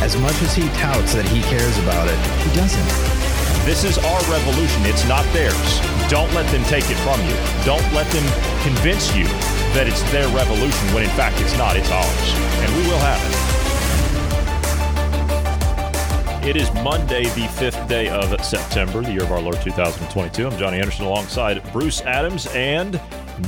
As much as he touts that he cares about it, he doesn't. This is our revolution. It's not theirs. Don't let them take it from you. Don't let them convince you that it's their revolution when in fact it's not. It's ours. And we will have it. It is Monday, the fifth day of September, the year of our Lord 2022. I'm Johnny Anderson alongside Bruce Adams and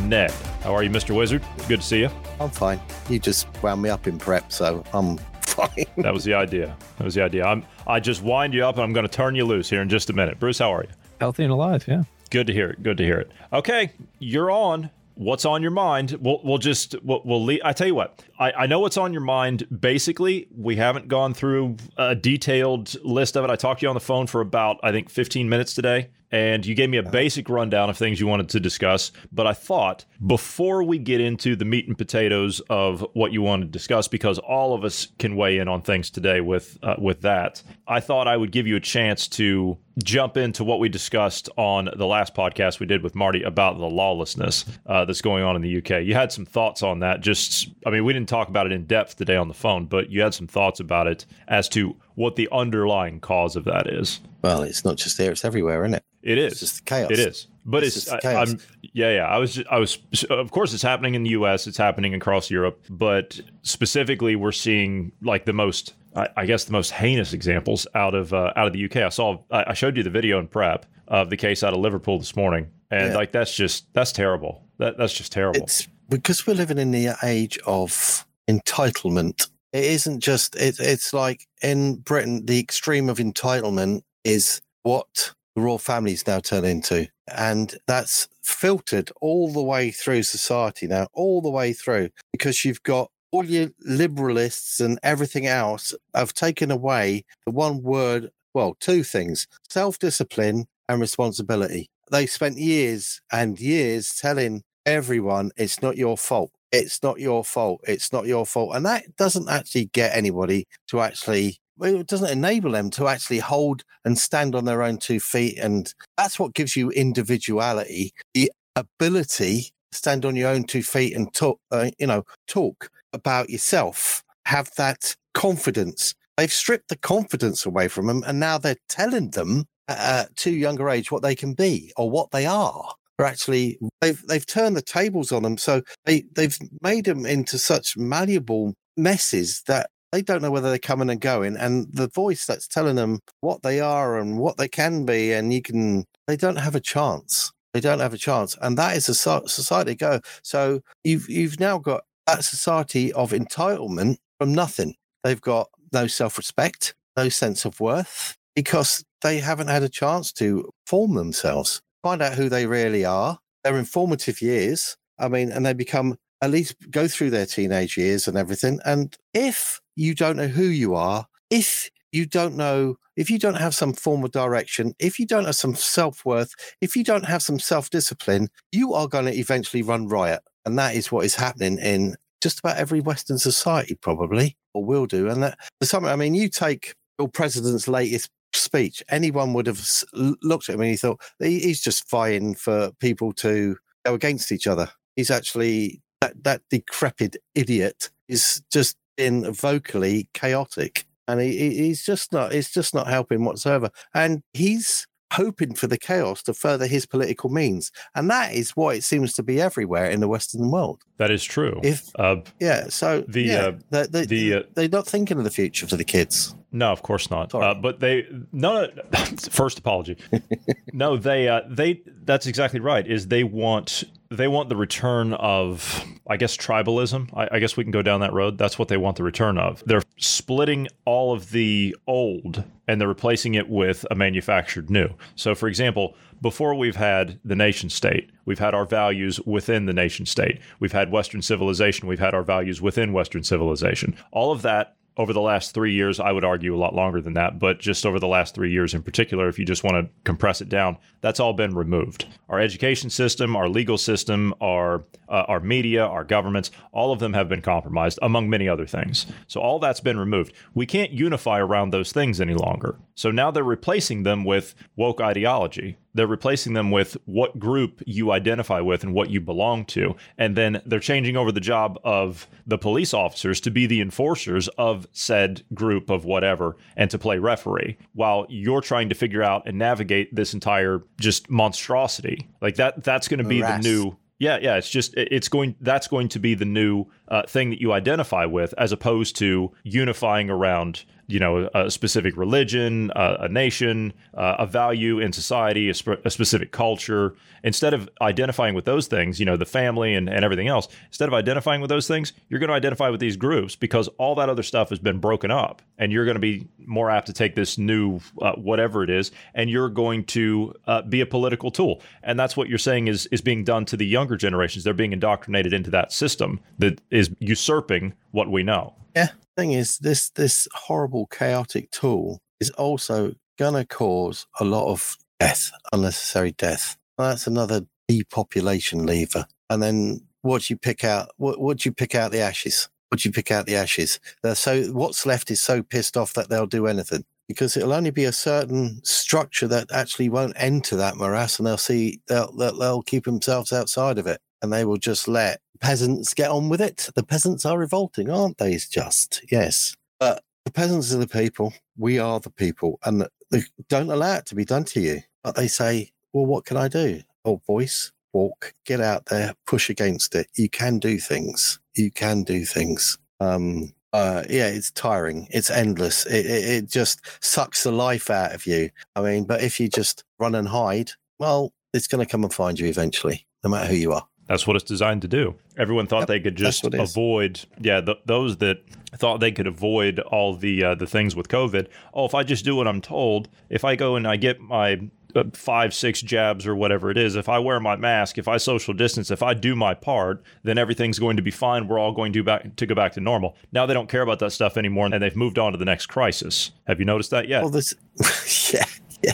Ned. How are you, Mr. Wizard? Good to see you. I'm fine. You just wound me up in prep, so I'm fine. That was the idea. That was the idea. I'm I just wind you up and I'm going to turn you loose here in just a minute. Bruce, how are you? Healthy and alive, yeah. Good to hear it. Good to hear it. Okay, you're on. What's on your mind? We'll we'll just we'll, we'll leave. I tell you what. I, I know what's on your mind. Basically, we haven't gone through a detailed list of it. I talked to you on the phone for about I think 15 minutes today and you gave me a basic rundown of things you wanted to discuss. But I thought before we get into the meat and potatoes of what you want to discuss, because all of us can weigh in on things today with uh, with that, I thought I would give you a chance to jump into what we discussed on the last podcast we did with Marty about the lawlessness uh, that's going on in the UK. You had some thoughts on that. Just, I mean, we didn't talk about it in depth today on the phone, but you had some thoughts about it as to what the underlying cause of that is. Well, it's not just there; it's everywhere, isn't it? It is It's just chaos. It is, but It's it's, I. I'm yeah yeah. I was just, I was of course it's happening in the U.S. It's happening across Europe, but specifically we're seeing like the most I, I guess the most heinous examples out of uh, out of the UK. I saw I, I showed you the video in prep of the case out of Liverpool this morning, and Yeah. like that's just that's terrible. That that's just terrible. It's because we're living in the age of entitlement. It isn't just. It, it's like in Britain, the extreme of entitlement is what the royal families now turn into, and that's filtered all the way through society now, all the way through, because you've got all your liberalists and everything else have taken away the one word. Well, two things: self-discipline and responsibility. They spent years and years telling everyone it's not your fault. It's not your fault. It's not your fault. And that doesn't actually get anybody to actually, it doesn't enable them to actually hold and stand on their own two feet. And that's what gives you individuality, the ability to stand on your own two feet and talk, uh, you know, talk about yourself, have that confidence. They've stripped the confidence away from them. And now they're telling them uh, to younger age what they can be or what they are are actually they've they've turned the tables on them so they they've made them into such malleable messes that they don't know whether they're coming and going. And the voice that's telling them what they are and what they can be and you can they don't have a chance. They don't have a chance. And that is a so- society go. So you've you've now got that society of entitlement from nothing. They've got no self-respect no sense of worth because they haven't had a chance to form themselves find out who they really are, their informative years. I mean, and they become at least go through their teenage years and everything. And if you don't know who you are, if you don't know, if you don't have some form of direction, if you don't have some self worth, if you don't have some self discipline, you are going to eventually run riot. And that is what is happening in just about every Western society, probably, or will do. And that, for some, I mean, you take your president's latest speech, anyone would have looked at him and he thought he's just vying for people to go against each other. He's actually that that decrepit idiot is just in vocally chaotic, and he- he's just not. It's just not helping whatsoever. And he's hoping for the chaos to further his political means, and that is what it seems to be everywhere in the Western world. that is true. If uh, yeah, so The, yeah, uh, they, they, the, uh, they're not thinking of the future for the kids. No, of course not. Uh, but they no. First apology. no, they uh, they. That's exactly right. Is they want they want the return of I guess tribalism. I, I guess we can go down that road. That's what they want the return of. They're splitting all of the old and they're replacing it with a manufactured new. So, for example, before we've had the nation state, we've had our values within the nation state. We've had Western civilization. We've had our values within Western civilization. All of that over the last three years, I would argue a lot longer than that, but just over the last three years in particular, if you just want to compress it down, that's all been removed. Our education system, our legal system, our uh, our media, our governments, all of them have been compromised, among many other things. So all that's been removed. We can't unify around those things any longer. So now they're replacing them with woke ideology. They're replacing them with what group you identify with and what you belong to. And then they're changing over the job of the police officers to be the enforcers of said group of whatever and to play referee while you're trying to figure out and navigate this entire just monstrosity. Like that that's going to be the new yeah, yeah. It's just it's going. That's going to be the new uh, thing that you identify with, as opposed to unifying around you know a specific religion, uh, a nation, uh, a value in society, a, sp- a specific culture. Instead of identifying with those things, you know, the family and, and everything else. Instead of identifying with those things, you're going to identify with these groups because all that other stuff has been broken up, and you're going to be more apt to take this new uh, whatever it is, and you're going to uh, be a political tool. And that's what you're saying is is being done to the younger generations. They're being indoctrinated into that system that is usurping what we know. Yeah. Thing is, this this horrible chaotic tool is also gonna cause a lot of death, unnecessary death. That's another depopulation lever. And then what do you pick out? What what do you pick out the ashes? What do you pick out the ashes? They're so what's left is so pissed off that they'll do anything. Because it'll only be a certain structure that actually won't enter that morass, and they'll see they'll they'll, they'll keep themselves outside of it, and they will just let peasants get on with it. The peasants are revolting, aren't they? It's just yes, but the peasants are the people. We are the people, and they don't allow it to be done to you. But they say, "Well, what can I do?" Oh, voice, walk, get out there, push against it. You can do things. You can do things. Um, uh, yeah, it's tiring. It's endless. It, it, it just sucks the life out of you. I mean, but if you just run and hide, well, it's going to come and find you eventually, no matter who you are. That's what it's designed to do. Everyone thought Yep, they could just what it is. avoid, yeah, th- those that thought they could avoid all the uh, the things with COVID. Oh, if I just do what I'm told, if I go and I get my uh, five, six jabs or whatever it is, if I wear my mask, if I social distance, if I do my part, then everything's going to be fine. We're all going to back to go back to normal. Now they don't care about that stuff anymore, and they've moved on to the next crisis. Have you noticed that yet? Well, this, yeah, yeah,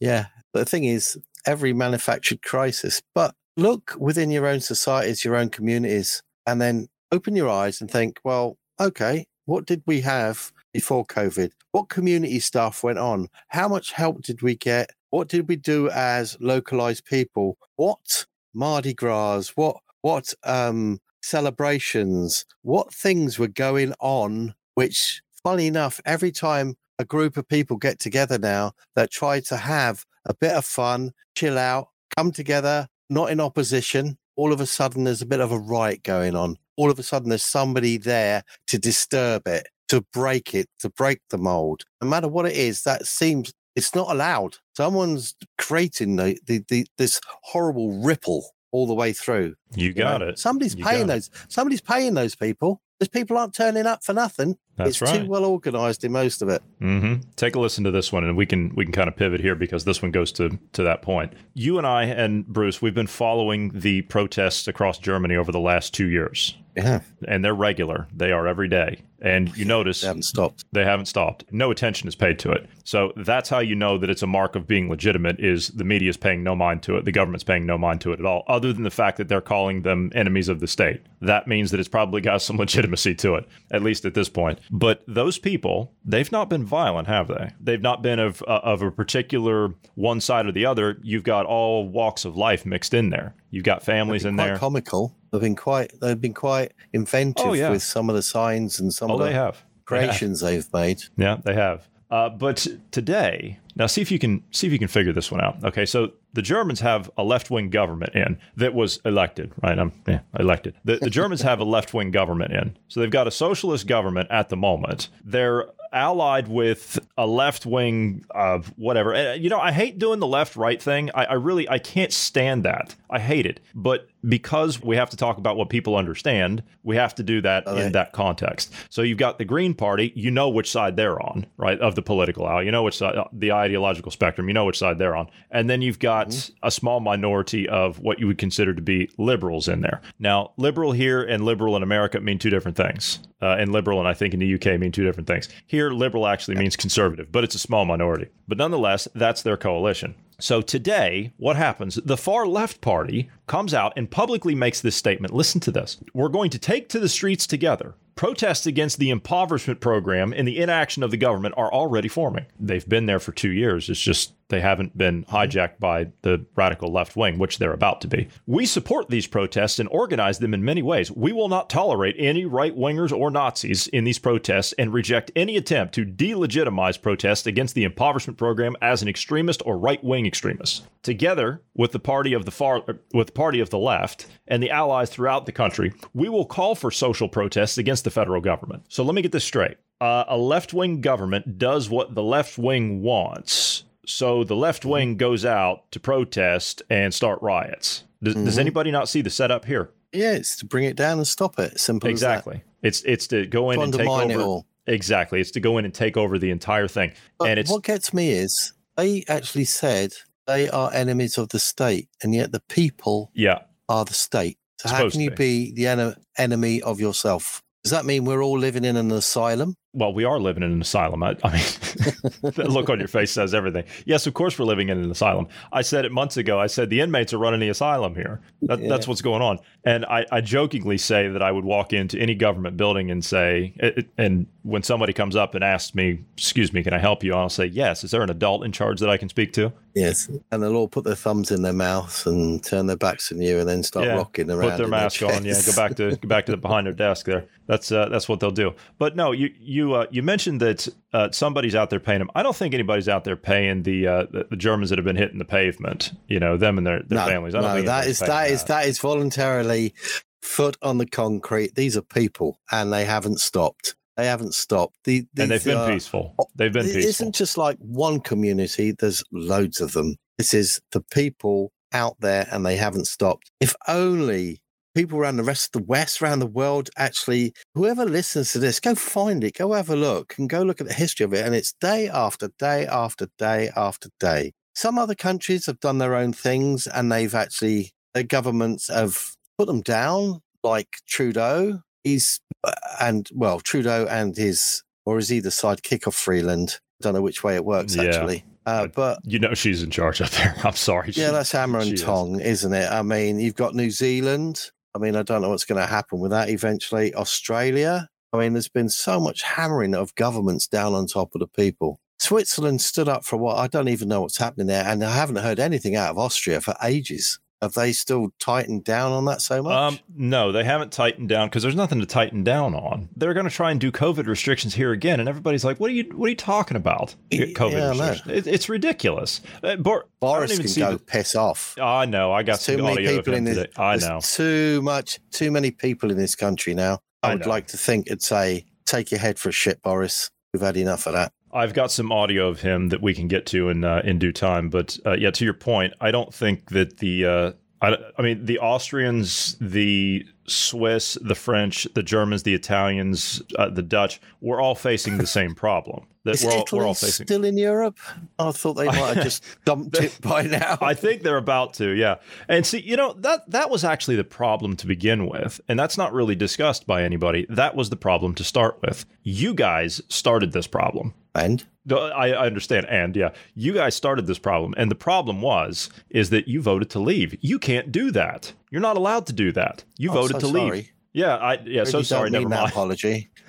yeah. The thing is, every manufactured crisis, but look within your own societies, your own communities, and then open your eyes and think, well, okay, what did we have before COVID? What community stuff went on? How much help did we get? What did we do as localized people? What Mardi Gras? What what um celebrations? What things were going on? Which, funny enough, every time a group of people get together now that try to have a bit of fun, chill out, come together, not in opposition. All of a sudden, there's a bit of a riot going on. All of a sudden, there's somebody there to disturb it, to break it, to break the mold. No matter what it is, that seems it's not allowed. Someone's creating the, the, the this horrible ripple all the way through. you you got know? it. Somebody's You paying got it. those. Somebody's paying those people. Those people aren't turning up for nothing. That's it's right. too well organized in most of it. hmm Take a listen to this one, and we can we can kind of pivot here because this one goes to to that point. You and I and Bruce, we've been following the protests across Germany over the last two years, Yeah, and they're regular. They are every day, and you notice they haven't stopped. they haven't stopped. No attention is paid to it. So that's how you know that it's a mark of being legitimate is the media is paying no mind to it. The government's paying no mind to it at all, other than the fact that they're calling them enemies of the state. That means that it's probably got some legitimacy to it, at least at this point. But those people, they've not been violent, have they? They've not been of uh, of a particular one side or the other. You've got all walks of life mixed in there. You've got families in there. comical. They've been quite. They've been quite inventive Oh, yeah. with some of the signs and some oh, of the they have. They have. creations they've made. Yeah, they have. Uh, but today, now see if you can see if you can figure this one out. Okay, so the Germans have a left wing government in that was elected, right? I'm yeah, elected. The, the Germans have a left wing government in, so they've got a socialist government at the moment. They're allied with a left wing of whatever. And, uh, you know, I hate doing the left right thing. I, I really I can't stand that. I hate it. But because we have to talk about what people understand, we have to do that in that context. So you've got the Green Party, you know which side they're on, right? Of the political aisle, you know which side, the ideological spectrum, you know which side they're on. And then you've got Mm-hmm. a small minority of what you would consider to be liberals in there. Now, liberal here and liberal in America mean two different things. Uh, and liberal, and I think in the UK, mean two different things. Here, liberal actually means conservative, but it's a small minority. But nonetheless, that's their coalition. So today, what happens? The far left party comes out and publicly makes this statement. Listen to this. We're going to take to the streets together. Protests against the impoverishment program and the inaction of the government are already forming. They've been there for two years. It's just they haven't been hijacked by the radical left wing, which they're about to be. We support these protests and organize them in many ways. We will not tolerate any right wingers or Nazis in these protests and reject any attempt to delegitimize protests against the impoverishment program as an extremist or right wing extremist. Together with the party of the far with the party of the left and the allies throughout the country, we will call for social protests against the federal government. So let me get this straight. Uh, a left wing government does what the left wing wants. So the left wing goes out to protest and start riots. Does, does anybody not see the setup here? Yeah, it's to bring it down and stop it. Simple as that. Exactly. It's it's to go in To and take over. Exactly. It's to go in and take over the entire thing. But and it's what gets me is they actually said they are enemies of the state, and yet the people yeah. are the state. So how can you be the ene- enemy of yourself? Does that mean we're all living in an asylum? Well, we are living in an asylum. I, I mean, the look on your face says everything. Yes, of course, we're living in an asylum. I said it months ago. I said the inmates are running the asylum here. That, That's what's going on. And I, I jokingly say that I would walk into any government building and say, it- it- and when somebody comes up and asks me, "Excuse me, can I help you?" I'll say, "Yes." Is there an adult in charge that I can speak to? Yes. And they'll all put their thumbs in their mouths and turn their backs on you and then start rocking around. Put their mask on. Yeah, go back to go back to the, behind their desk there. That's uh, that's what they'll do. But no, you you uh, you mentioned that uh, somebody's out there paying them. I don't think anybody's out there paying the, uh, the the Germans that have been hitting the pavement. You know, them and their, their no, families. I don't no, think that is paying that is that is voluntarily foot on the concrete. These are people, and they haven't stopped. They haven't stopped. The, and they've been are- peaceful. They've been it peaceful. isn't just like one community. There's loads of them. This is the people out there, and they haven't stopped. If only people around the rest of the West, around the world, actually, whoever listens to this, go find it, go have a look, and go look at the history of it. And it's day after day after day after day. Some other countries have done their own things, and they've actually their governments have put them down, like Trudeau. He's uh, and well, Trudeau and his or is he the sidekick of Freeland? I don't know which way it works Yeah. actually. Uh, but you know, she's in charge up there. I'm sorry. yeah, that's hammer and is. tong, isn't it? I mean, you've got New Zealand. I mean, I don't know what's going to happen with that eventually. Australia. I mean, there's been so much hammering of governments down on top of the people. Switzerland stood up for what I don't even know what's happening there, and I haven't heard anything out of Austria for ages. Have they still tightened down on that so much? Um, no, they haven't tightened down because there's nothing to tighten down on. They're going to try and do COVID restrictions here again, and everybody's like, "What are you? What are you talking about? COVID Yeah, restrictions? It, it's ridiculous." Uh, Bor- Boris can go the- piss off. I know. I got too many people in this. today. I know. Too much. Too many people in this country now. I, I would know. like to think it'd say, "Take your head for a shit, Boris. We've had enough of that." I've got some audio of him that we can get to in uh, in due time. But uh, yeah, to your point, I don't think that the uh, I, I mean the Austrians, the Swiss, the French, the Germans, the Italians, uh, the Dutch, we're all facing the same problem. That Is we're all, we're all facing. still in Europe? I thought they might have just dumped it by now. I think they're about to, yeah. And see, you know that that was actually the problem to begin with, and that's not really discussed by anybody. That was the problem to start with. You guys started this problem. and I, I understand, and yeah, you guys started this problem, and the problem was is that you voted to leave. You can't do that. You're not allowed to do that. You voted so to leave. Yeah, I yeah. so sorry. Never mind. apology.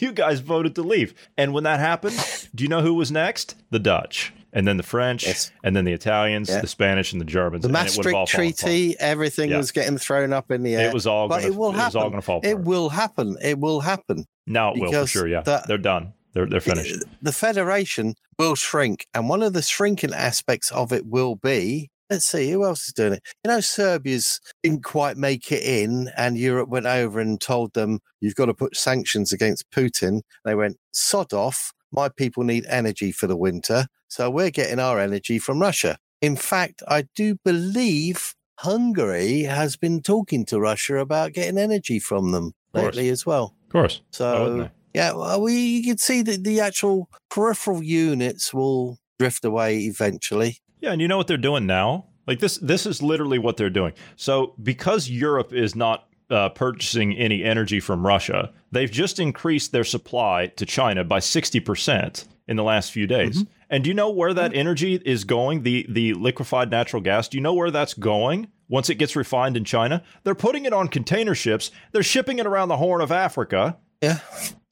you guys voted to leave, and when that happened, do you know who was next? The Dutch, and then the French, Yes. and then the Italians, Yeah. the Spanish, and the Germans. The and it would Maastricht apart. Treaty, everything Yeah. was getting thrown up in the air. It was all but gonna, it will it was happen. all going to fall apart. It will happen. It will happen. now it will for sure. Yeah, the- they're done. They're they're finished. The federation will shrink, and one of the shrinking aspects of it will be. Let's see who else is doing it. You know, Serbia's didn't quite make it in, and Europe went over and told them you've got to put sanctions against Putin. They went sod off. My people need energy for the winter, so we're getting our energy from Russia. In fact, I do believe Hungary has been talking to Russia about getting energy from them lately as well. Of course. So yeah, well, we you can see that the actual peripheral units will drift away eventually. Yeah, and you know what they're doing now? Like this this is literally what they're doing. So because Europe is not uh, purchasing any energy from Russia, they've just increased their supply to China by 60% in the last few days. And do you know where that energy is going? The the liquefied natural gas. Do you know where that's going? Once it gets refined in China, they're putting it on container ships. They're shipping it around the Horn of Africa, Yeah.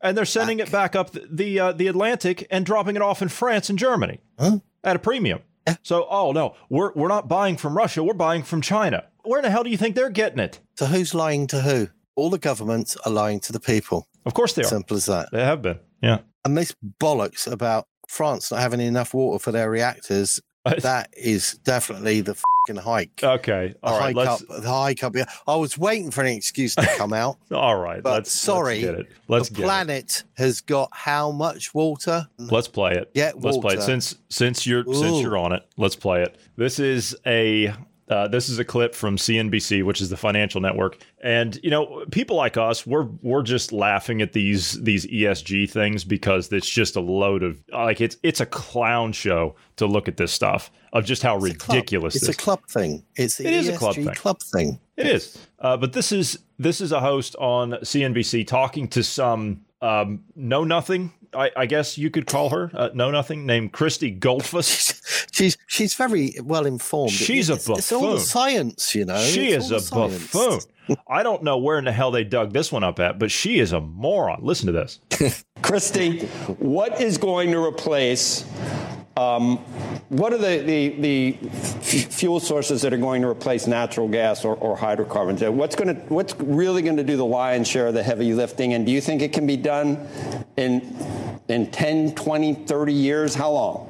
and they're sending it back up the the, uh, the Atlantic and dropping it off in France and Germany Huh? at a premium. Eh. So, oh no, we're we're not buying from Russia. We're buying from China. Where in the hell do you think they're getting it? So who's lying to who? All the governments are lying to the people. Of course they are. Simple as that. They have been. Yeah. And this bollocks about France not having enough water for their reactors, that is definitely the fucking hike. Okay. All right. hike Let's. up, the hike up. I was waiting for an excuse to come out. All right. But let's. sorry, Let's get it. Let's the get it. planet has got how much water? Let's play it. Yeah, let's play it. Since since you're since you're on it, let's play it. This is a uh, this is a clip from CNBC, which is the financial network, and you know people like us, we're we're just laughing at these these ESG things because it's just a load of like it's it's a clown show to look at this stuff of just how It's a ridiculous It's this a club thing. It's It is a club thing. club thing. It is, uh, but this is this is a host on CNBC talking to some um, know nothing. I, I guess you could call her uh, know nothing named Christy Goldfuss. She's she's very well informed. She's a buffoon. It's all the science, you know. she It's is a science. buffoon. I don't know where in the hell they dug this one up at, but she is a moron. Listen to this. Christy, what is going to replace? Um, what are the, the, the f- fuel sources that are going to replace natural gas or, or hydrocarbons? Uh, What's going to what's really going to do the lion's share of the heavy lifting? And do you think it can be done in in 10, 20, 30 years? How long?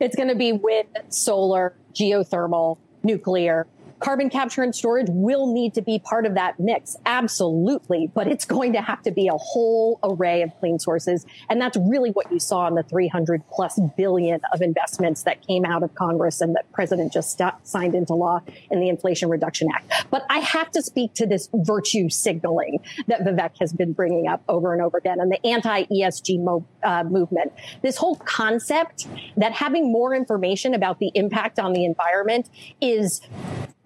It's going to be wind, solar, geothermal, nuclear. Carbon capture and storage will need to be part of that mix, absolutely, but it's going to have to be a whole array of clean sources. And that's really what you saw in the 300 plus billion of investments that came out of Congress and that President just st- signed into law in the Inflation Reduction Act. But I have to speak to this virtue signaling that Vivek has been bringing up over and over again and the anti ESG mo- uh, movement. This whole concept that having more information about the impact on the environment is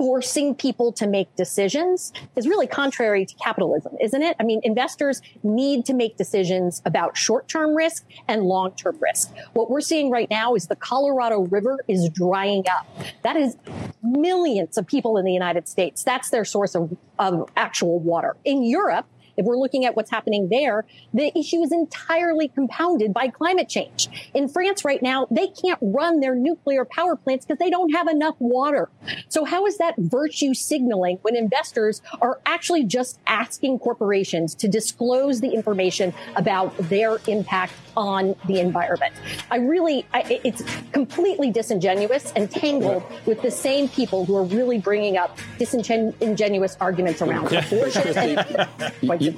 forcing people to make decisions is really contrary to capitalism, isn't it? I mean, investors need to make decisions about short-term risk and long-term risk. What we're seeing right now is the Colorado River is drying up. That is millions of people in the United States. That's their source of, of actual water. In Europe, if we're looking at what's happening there, the issue is entirely compounded by climate change. In France right now, they can't run their nuclear power plants because they don't have enough water. So how is that virtue signaling when investors are actually just asking corporations to disclose the information about their impact on the environment? I really, I, it's completely disingenuous and tangled with the same people who are really bringing up disingenuous arguments around abortion points of.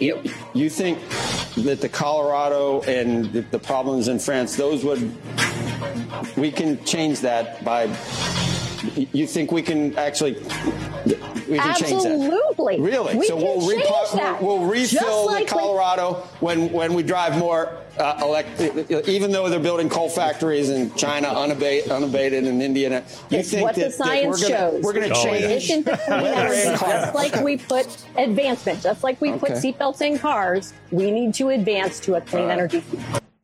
You think that the Colorado and the, the problems in France, those would, we can change that by, you think we can actually, we can change that? Absolutely. Really? We so can we'll, change repo- that. we'll, we'll refill like the when- Colorado when, when we drive more uh, elect, even though they're building coal factories in China unabated, unabated in India. You It's think what that, the that science we're gonna, shows. We're going to Oh, yeah. change Addition to clean weather energy, and climate. just like we put advancement, just like we put seatbelts in cars, we need to advance to a clean energy.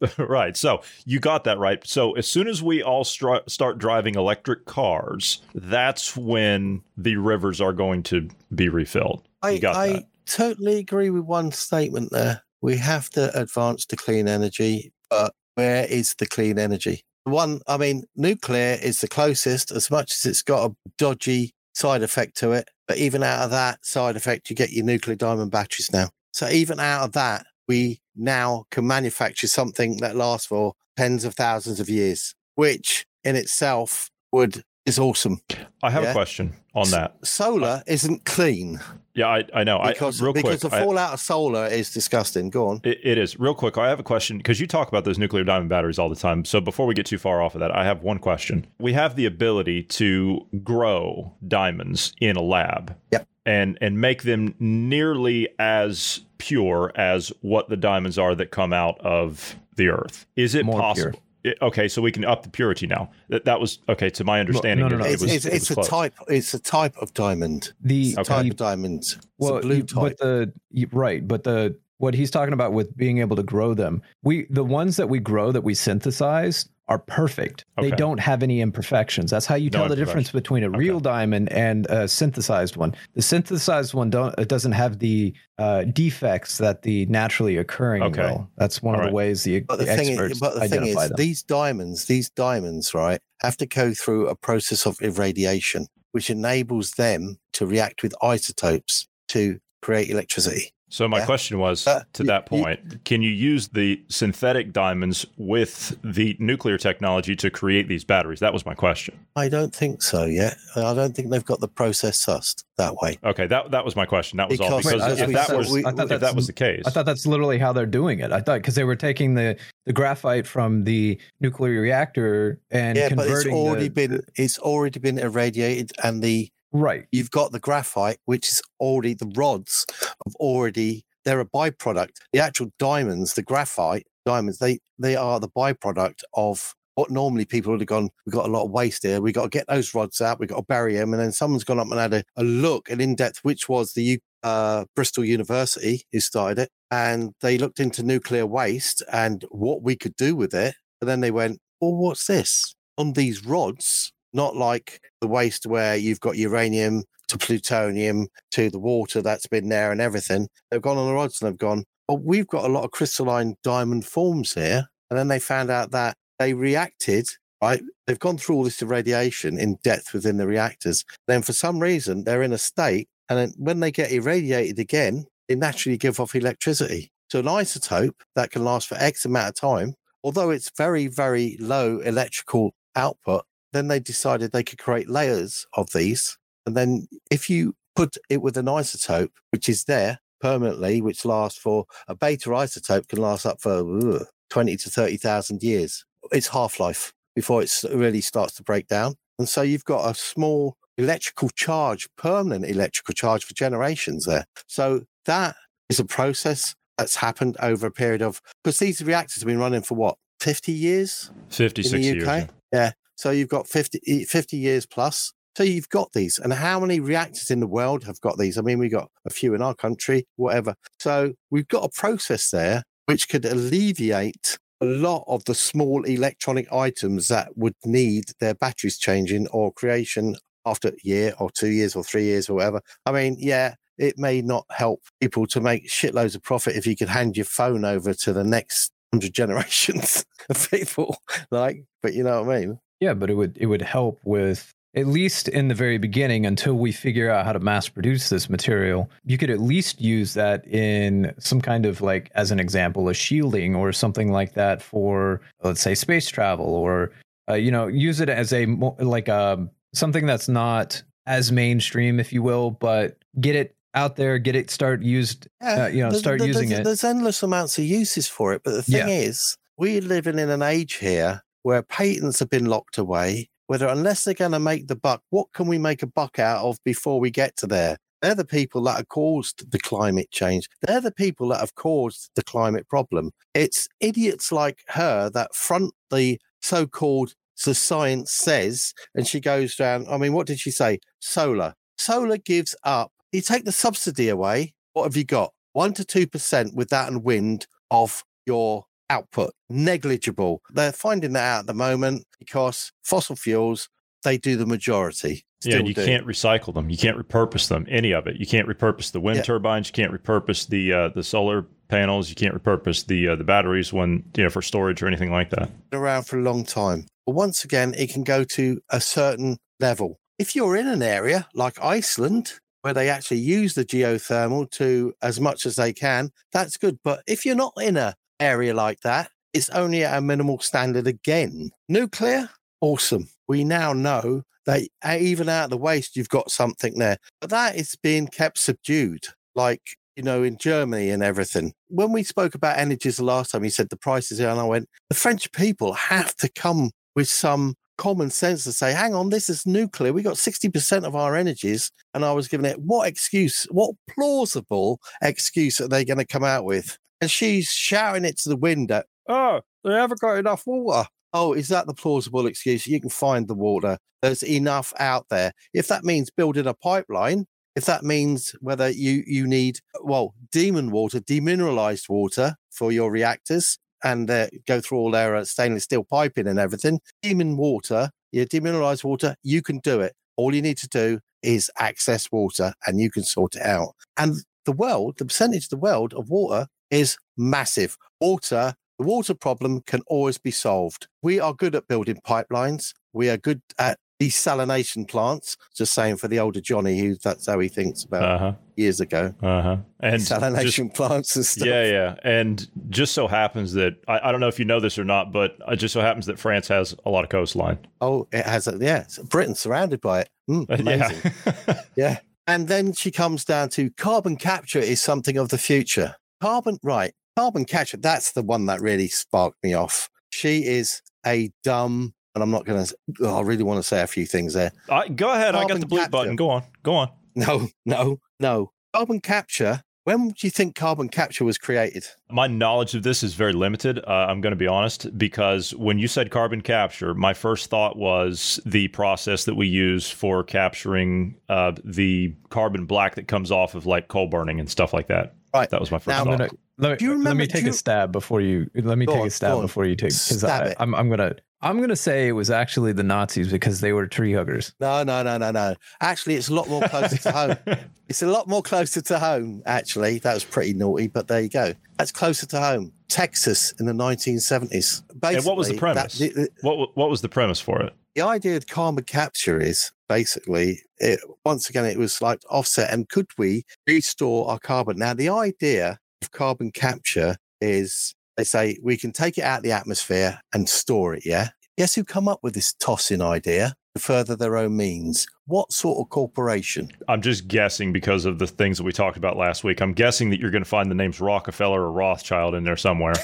right. So you got that right. So as soon as we all start driving electric cars, that's when the rivers are going to be refilled. I, you got I totally agree with one statement there. We have to advance to clean energy, but where is the clean energy? One, I mean, nuclear is the closest, as much as it's got a dodgy side effect to it. But even out of that side effect, you get your nuclear diamond batteries now. So even out of that, we now can manufacture something that lasts for tens of thousands of years, which in itself would is awesome. I have Yeah. a question on that. Solar isn't clean Yeah, I, I know. because I, real because quick, the I- fallout of solar is disgusting. Go on. It, it is. Real quick, I have a question because you talk about those nuclear diamond batteries all the time. So before we get too far off of that, I have one question. We have the ability to grow diamonds in a lab. Yep. And and make them nearly as pure as what the diamonds are that come out of the earth. Is it More possible? pure. It- okay, so we can up the purity now. That, that was okay to my understanding. no, no. it It's, was- it's, it it's was a close. type. It's a type of diamond. The, It's a type of diamond. It's well, a blue you- type. but the right, but the what he's talking about with being able to grow them, we the ones that we grow that we synthesize are perfect. They don't have any imperfections. That's how you No tell the difference between a real diamond and a synthesized one. The synthesized one don't it doesn't have the uh, defects that the naturally occurring Okay. will. That's one All of right. the ways the, But the, the thing experts is, but the thing is, them. these diamonds, these diamonds, right, have to go through a process of irradiation, which enables them to react with isotopes to create electricity. So my Yeah. question was Uh, to y- that y- point, can you use the synthetic diamonds with the nuclear technology to create these batteries? That was my question. I don't think so yet. I don't think they've got the process sussed that way. Okay, that that was my question. That was all Because- because Wait, if that thought was we- I thought if that was the case, I thought that's literally how they're doing it. I thought because they were taking the the graphite from the nuclear reactor and yeah, but it's already the, been it's already been irradiated, and the right. you've got the graphite, which is already the rods have already they're a byproduct. The actual diamonds, the graphite diamonds, they they are the byproduct of what normally people would have gone. We've got a lot of waste here. We've got to get those rods out. We've got to bury them, and then someone's gone up and had a, a look, an in depth, which was the uh, Bristol University who started it, and they looked into nuclear waste and what we could do with it. And then they went, "Well, what's this on these rods?" Not like the waste where you've got uranium to plutonium to the water that's been there and everything. They've gone on the rods and they've gone, well, we've got a lot of crystalline diamond forms here. And then they found out that they reacted, right? They've gone through all this irradiation in depth within the reactors. Then for some reason, they're in a state. And then when they get irradiated again, they naturally give off electricity. So an isotope that can last for X amount of time, although it's very, very low electrical output, then they decided they could create layers of these and then if you put it with an isotope, which is there permanently, which lasts for a beta isotope can last up for ugh, 20 to 30,000 years. It's half life before it really starts to break down. And so you've got a small electrical charge, permanent electrical charge for generations there. So that is a process that's happened over a period of, because these reactors have been running for what, 50 years? fifty in six the years. Yeah. Yeah. So you've got 50, e- 50 years plus. So you've got these. And how many reactors in the world have got these? I mean, we've got a few in our country, whatever. So we've got a process there which could alleviate a lot of the small electronic items that would need their batteries changing or creation after a year or two years or three years or whatever. I mean, yeah, it may not help people to make shitloads of profit if you could hand your phone over to the next hundred generations of people. Like, but you know what I mean? Yeah, but it would it would help with at least in the very beginning until we figure out how to mass produce this material. You could at least use that in some kind of like as an example a shielding or something like that for let's say space travel or uh, you know use it as a like a something that's not as mainstream if you will, but get it out there, get it start used uh, you know start using there's, it. There's endless amounts of uses for it. But the thing Yeah. is, we're living in an age here where patents have been locked away. Whether unless they're going to make the buck, what can we make a buck out of before we get to there? They're the people that have caused the climate change. They're the people that have caused the climate problem. It's idiots like her that front the so-called the science says, and she goes down. I mean, what did she say? Solar. Solar gives up. You take the subsidy away. What have you got? One to two percent with that and wind of your output. Negligible. They're finding that out at the moment because fossil fuels they do the majority. Yeah, you do. can't recycle them. You can't repurpose them. Any of it. You can't repurpose the wind Yeah. turbines. You can't repurpose the uh, the solar panels. You can't repurpose the uh, the batteries when you know for storage or anything like that. around for a long time. But once again, it can go to a certain level. If you're in an area like Iceland, where they actually use the geothermal to as much as they can, that's good. But if you're not in a area like that, it's only at a minimal standard again. Nuclear, awesome. we now know that even out of the waste, you've got something there. But that is being kept subdued, like, you know, in Germany and everything. When we spoke about energies the last time, he said the prices are, and I went, the French people have to come with some common sense to say, hang on, this is nuclear. We got 60% of our energies. And I was giving it, what excuse, what plausible excuse are they going to come out with? And she's shouting it to the wind oh, they haven't got enough water. Oh, is that the plausible excuse? You can find the water. There's enough out there. If that means building a pipeline, if that means whether you you need well demin water, demineralized water for your reactors, and uh, go through all their uh, stainless steel piping and everything, demin water, yeah, demineralized water, you can do it. All you need to do is access water, and you can sort it out. And the world, the percentage of the world of water is massive. Water the water problem can always be solved. We are good at building pipelines. We are good at desalination plants. Just saying for the older Johnny, who that's how he thinks about Uh-huh. years ago. Uh huh. And Desalination just- plants and stuff. Yeah, yeah. And just so happens that I, I don't know if you know this or not, but it just so happens that France has a lot of coastline. Oh, it has a yeah. Britain's surrounded by it. Mm, amazing. Yeah. Yeah. And then she comes down to carbon capture is something of the future. Carbon, right. Carbon capture, that's the one that really sparked me off. She is a dumb, and I'm not going to, I really want to say a few things there. I, go ahead. I got Carbon the bleep button. Go on. Go on. No, no, no. Carbon capture, when do you think carbon capture was created? My knowledge of this is very limited. Uh, I'm going to be honest, because when you said carbon capture, my first thought was the process that we use for capturing uh, the carbon black that comes off of like coal burning and stuff like that. Right. That was my first Now- I'm thought. gonna let, Do you let remember- me do take you- a stab before you let me Go take on, a stab before you take because Stab it. I'm I'm gonna I'm gonna say it was actually the Nazis because they were tree huggers. No, no, no, no, no. Actually, it's a lot more closer to home. It's a lot more closer to home, actually. That was pretty naughty, but there you go. That's closer to home. Texas in the 1970s. Basically, and what was the that- premise? the, the- what what was the premise for it? The idea of carbon capture is basically, it, once again, it was like offset. And could we restore our carbon? Now, the idea of carbon capture is they say we can take it out of the atmosphere and store it. Yeah. Guess who come up with this tossing idea to further their own means? What sort of corporation? I'm just guessing because of the things that we talked about last week. I'm guessing that you're going to find the names Rockefeller or Rothschild in there somewhere.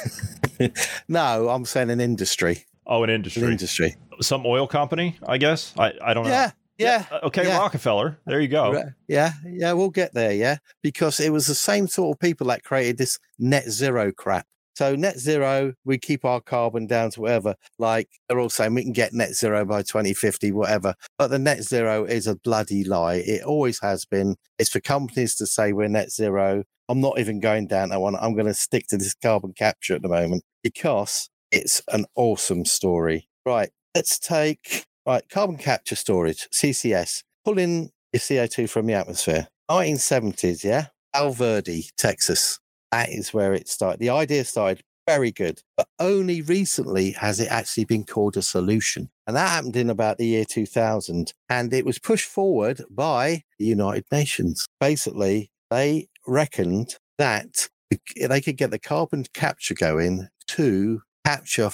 no, I'm saying an industry. Oh, an An industry. industry. Some oil company, I guess. I, I don't know. Yeah. Yeah. Uh, Okay, yeah. Rockefeller. There you go. Yeah, yeah, we'll get there. Yeah, because it was the same sort of people that created this net zero crap. So net zero, we keep our carbon down to whatever. Like they're all saying we can get net zero by 2050, whatever. But the net zero is a bloody lie. It always has been. It's for companies to say we're net zero. I'm not even going down that one. I'm going to stick to this carbon capture at the moment because it's an awesome story. Right. Let's take right carbon capture storage, CCS pulling your CO2 from the atmosphere. 1970s, yeah? Val Verde, Texas. That is where it started. The idea started very good, but only recently has it actually been called a solution. And that happened in about the year 2000. And it was pushed forward by the United Nations. Basically, they reckoned that they could get the carbon capture going to capture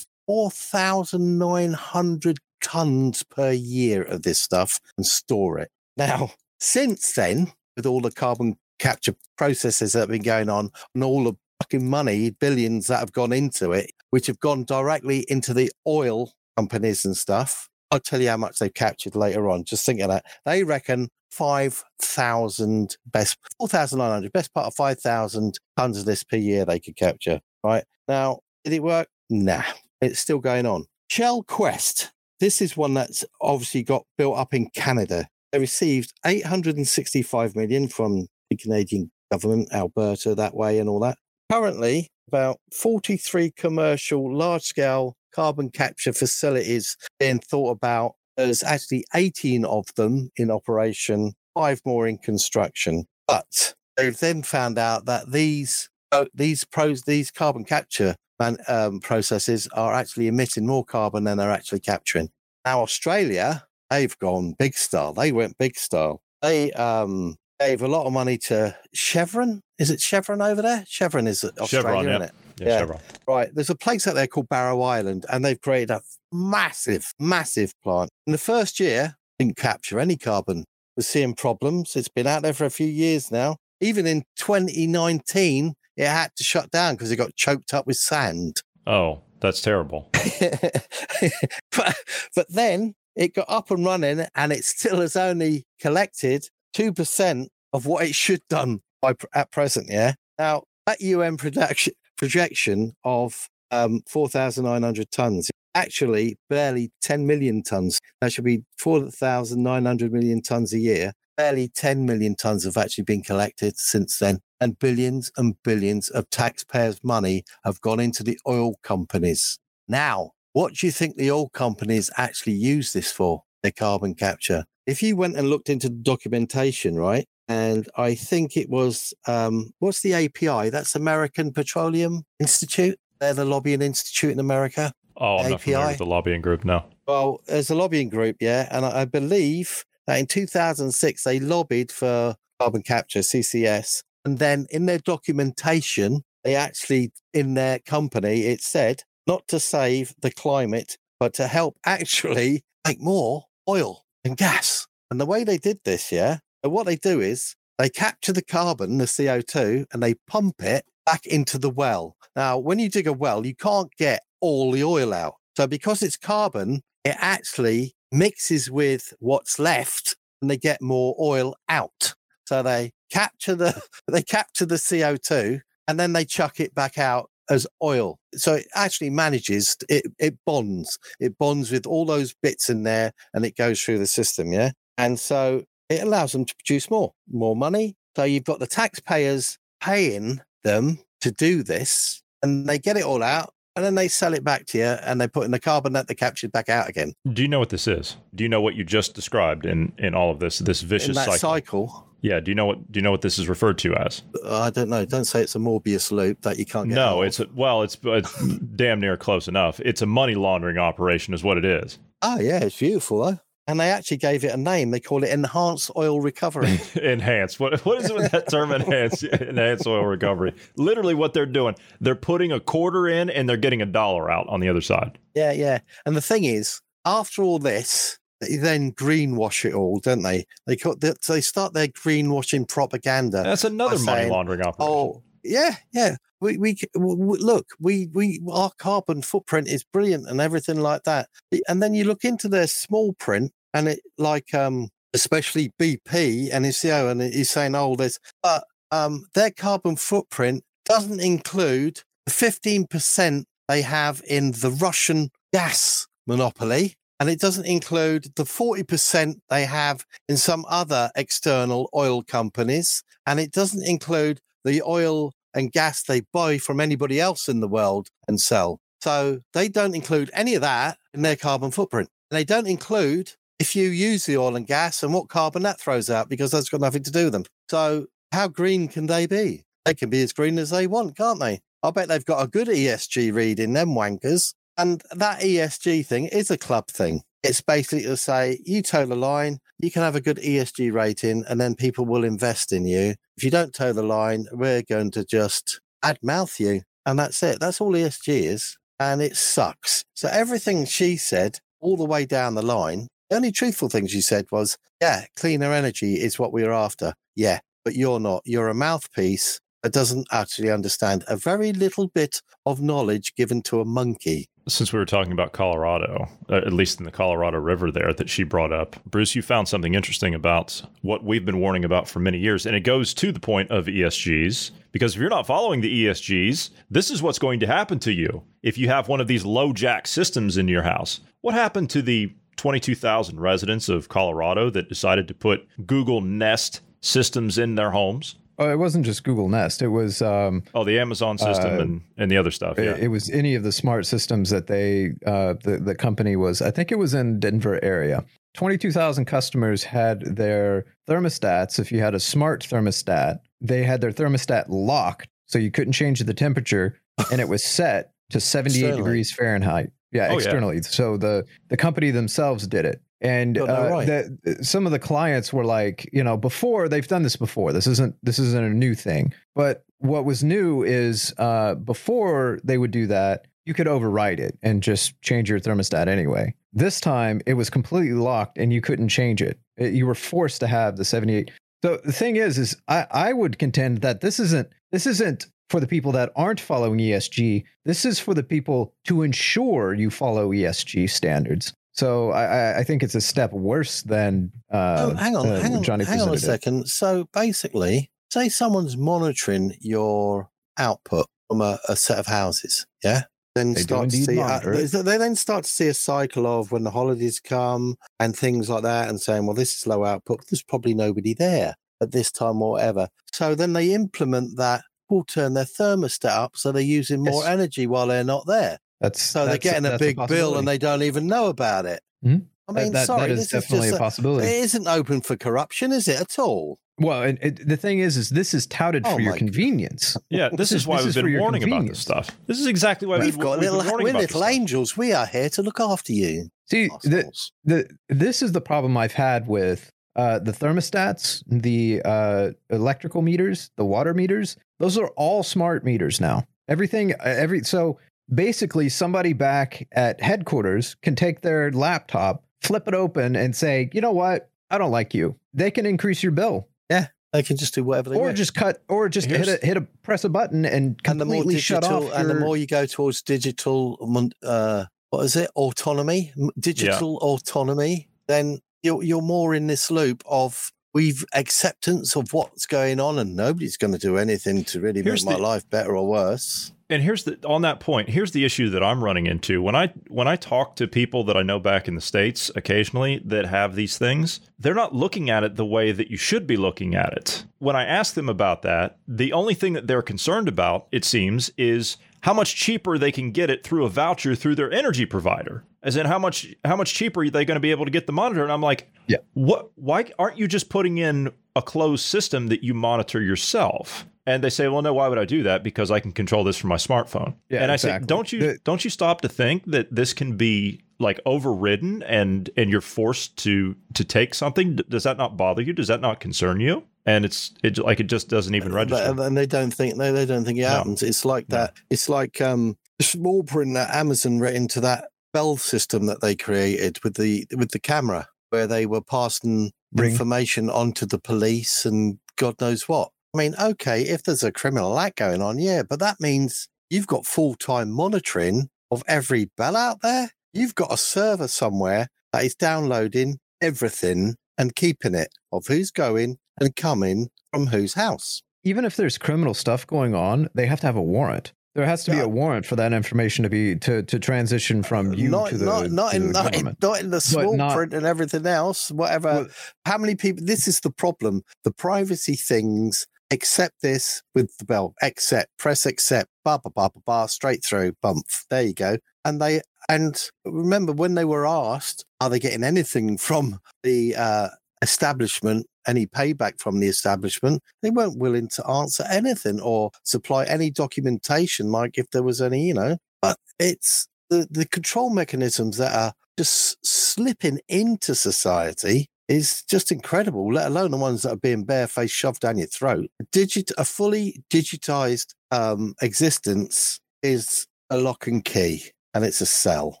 4,900 tons per year of this stuff and store it. Now, since then, with all the carbon capture processes that have been going on and all the fucking money, billions that have gone into it, which have gone directly into the oil companies and stuff, I'll tell you how much they've captured later on. Just think of that. They reckon 5,000 best, 4,900, best part of 5,000 tons of this per year they could capture, right? Now, did it work? Nah, it's still going on. Shell Quest. This is one that's obviously got built up in Canada. They received 865 million from the Canadian government, Alberta, that way, and all that. Currently, about 43 commercial large scale carbon capture facilities being thought about. There's actually 18 of them in operation, five more in construction. But they've then found out that these uh, these pros these carbon capture man, um, processes are actually emitting more carbon than they're actually capturing. Now Australia, they've gone big style. They went big style. They um, gave a lot of money to Chevron. Is it Chevron over there? Chevron is Australia, Chevron, isn't yep. it? Yeah, Chevron. Right. There's a place out there called Barrow Island, and they've created a massive, massive plant. In the first year, didn't capture any carbon. Was seeing problems. It's been out there for a few years now. Even in 2019, it had to shut down because it got choked up with sand. Oh, that's terrible. but, but then it got up and running, and it still has only collected two percent of what it should done by at present. Yeah. Now that UN production projection of um, 4,900 tons, actually barely 10 million tons. That should be 4,900 million tons a year. Barely 10 million tons have actually been collected since then. And billions and billions of taxpayers' money have gone into the oil companies. Now, what do you think the oil companies actually use this for? Their carbon capture. If you went and looked into the documentation, right, and I think it was um, what's the API? That's American Petroleum Institute. They're the lobbying institute in America. Oh, I'm not familiar with the lobbying group. No. Well, there's a lobbying group, yeah, and I believe that in 2006 they lobbied for carbon capture (CCS), and then in their documentation, they actually in their company it said not to save the climate, but to help actually make more oil and gas. And the way they did this, yeah, what they do is they capture the carbon, the CO2, and they pump it back into the well. Now, when you dig a well, you can't get all the oil out. So, because it's carbon, it actually mixes with what's left and they get more oil out. So they capture the they capture the CO2 and then they chuck it back out as oil. So it actually manages it it bonds. It bonds with all those bits in there and it goes through the system, yeah? And so it allows them to produce more, more money. So you've got the taxpayers paying them to do this, and they get it all out, and then they sell it back to you, and they put in the carbon that they captured back out again. Do you know what this is? Do you know what you just described in in all of this this vicious cycle? cycle? Yeah. Do you know what do you know what this is referred to as? I don't know. Don't say it's a Morbius loop that you can't get. No, it's a, well, it's, it's damn near close enough. It's a money laundering operation, is what it is. Oh yeah, it's beautiful though. And they actually gave it a name. They call it enhanced oil recovery. enhanced. What what is it with that term? Enhanced enhanced oil recovery. Literally, what they're doing, they're putting a quarter in and they're getting a dollar out on the other side. yeah, yeah. And the thing is, after all this, they then greenwash it all, don't they? They they, they start their greenwashing propaganda. That's another money saying, laundering oh, operation. Oh, yeah, yeah. We, we, c- w- w- look, we, we, our carbon footprint is brilliant and everything like that. And then you look into their small print and it like, um, especially BP and his CEO, and he's saying, oh, this, but, um, their carbon footprint doesn't include the 15% they have in the Russian gas monopoly. And it doesn't include the 40% they have in some other external oil companies. And it doesn't include the oil and gas they buy from anybody else in the world and sell. So they don't include any of that in their carbon footprint. And they don't include if you use the oil and gas and what carbon that throws out because that's got nothing to do with them. So how green can they be? They can be as green as they want, can't they? I bet they've got a good ESG reading, them wankers. And that ESG thing is a club thing. It's basically to say, you toe the line, you can have a good ESG rating, and then people will invest in you. If you don't toe the line, we're going to just add mouth you. And that's it. That's all ESG is. And it sucks. So everything she said all the way down the line, the only truthful thing she said was, yeah, cleaner energy is what we're after. Yeah, but you're not. You're a mouthpiece that doesn't actually understand a very little bit of knowledge given to a monkey. Since we were talking about Colorado, uh, at least in the Colorado River there that she brought up, Bruce, you found something interesting about what we've been warning about for many years. And it goes to the point of ESGs, because if you're not following the ESGs, this is what's going to happen to you if you have one of these low jack systems in your house. What happened to the 22,000 residents of Colorado that decided to put Google Nest systems in their homes? Oh, it wasn't just Google Nest. It was um, Oh, the Amazon system Uh, and, and the other stuff. it, Yeah. it was any of the smart systems that they uh, the the company was. I think it was in Denver area. Twenty two thousand customers had their thermostats. If you had a smart thermostat, they had their thermostat locked, so you couldn't change the temperature, and it was set to seventy eight degrees Fahrenheit. Yeah, Oh, yeah. externally. So the the company themselves did it. And uh, right. the, some of the clients were like, you know, before they've done this before. This isn't this isn't a new thing. But what was new is uh, before they would do that, you could override it and just change your thermostat anyway. This time it was completely locked and you couldn't change it. It- you were forced to have the 78. So the thing is, is I, I would contend that this isn't this isn't for the people that aren't following ESG. This is for the people to ensure you follow ESG standards. So I, I- think it's a step worse than uh, oh, hang on, uh, hang on, Johnny hang on a presented it. second. So basically, say someone's monitoring your output from a, a set of houses, yeah. Then They start to see uh, they, they then start to see a cycle of when the holidays come and things like that, and saying, "Well, this is low output. There's probably nobody there at this time or whatever." So then they implement that. Will turn their thermostat up so they're using more Yes. energy while they're not there. That's So they're getting a that's big bill and they don't even know about it. Mhm. I mean, that- sorry, that is this definitely is a just possibility. It isn't open for corruption, is it at all? Well, and it, the thing is, is this is touted Oh for your my God. convenience. Yeah, this, This is, is- why this we've is been warning about this stuff. This is exactly why We've we've, got we've little, been we're about this little stuff. angels. We are here to look after you. See, the, the this is the problem I've had with uh, the thermostats, the uh, electrical meters, the water meters. Those are all smart meters now. Everything, uh, every so basically, somebody back at headquarters can take their laptop, flip it open, and say, "You know what? I don't like you." They can increase your bill, Yeah. They can just do whatever they want. or want. just cut, or just hit a hit a press a button and and the more completely shut digital, off. and the more you go towards digital, uh, what is it? Autonomy, M- digital autonomy. Then you're you're more in this loop of we've acceptance of what's going on, and nobody's going to do anything to really Here's make my the- life better or worse. and here's the on that point here's the issue that i'm running into. When i when i talk to people that i know back in the states occasionally that have these things they're not looking at it the way that you should be looking at it. When i ask them about that the only thing that they're concerned about it seems is how much cheaper they can get it through a voucher through their energy provider as in how much how much cheaper are they going to be able to get the monitor and i'm like Yeah. what why aren't you just putting in a closed system that you monitor yourself and they say well no why would i do that because i can control this from my smartphone Yeah, and i exactly. say don't you The- don't you stop to think that this can be like overridden and and you're forced to to take something does that not bother you does that not concern you and it's it like it just doesn't even register and they don't think they, they don't think it No. happens. It's like No. that. It's like um small print that Amazon writ into that bell system that they created with the with the camera, where they were passing Ring. information onto the police and God knows what. I mean, okay, if there's a criminal act going on, yeah, but that means you've got full time monitoring of every bell out there. You've got a server somewhere that is downloading everything and keeping it of who's going and coming from whose house. even if there's criminal stuff going on, they have to have a warrant. There has to be a warrant for that information to be to to transition from you not, to the, not, not, in, the not, in, not in the small not- print and everything else, whatever. Well- How many people? This is the problem. The privacy things. Accept this with the bell. Accept. Press accept. Ba ba ba ba ba. Straight through. Bump. There you go. And they and remember when they were asked, are they getting anything from the uh, establishment? Any payback from the establishment? They weren't willing to answer anything or supply any documentation, like if there was any, you know. But it's the, the control mechanisms that are just slipping into society is just incredible, let alone the ones that are being barefaced shoved down your throat. Digit a fully digitized um, existence is a lock and key and it's a cell.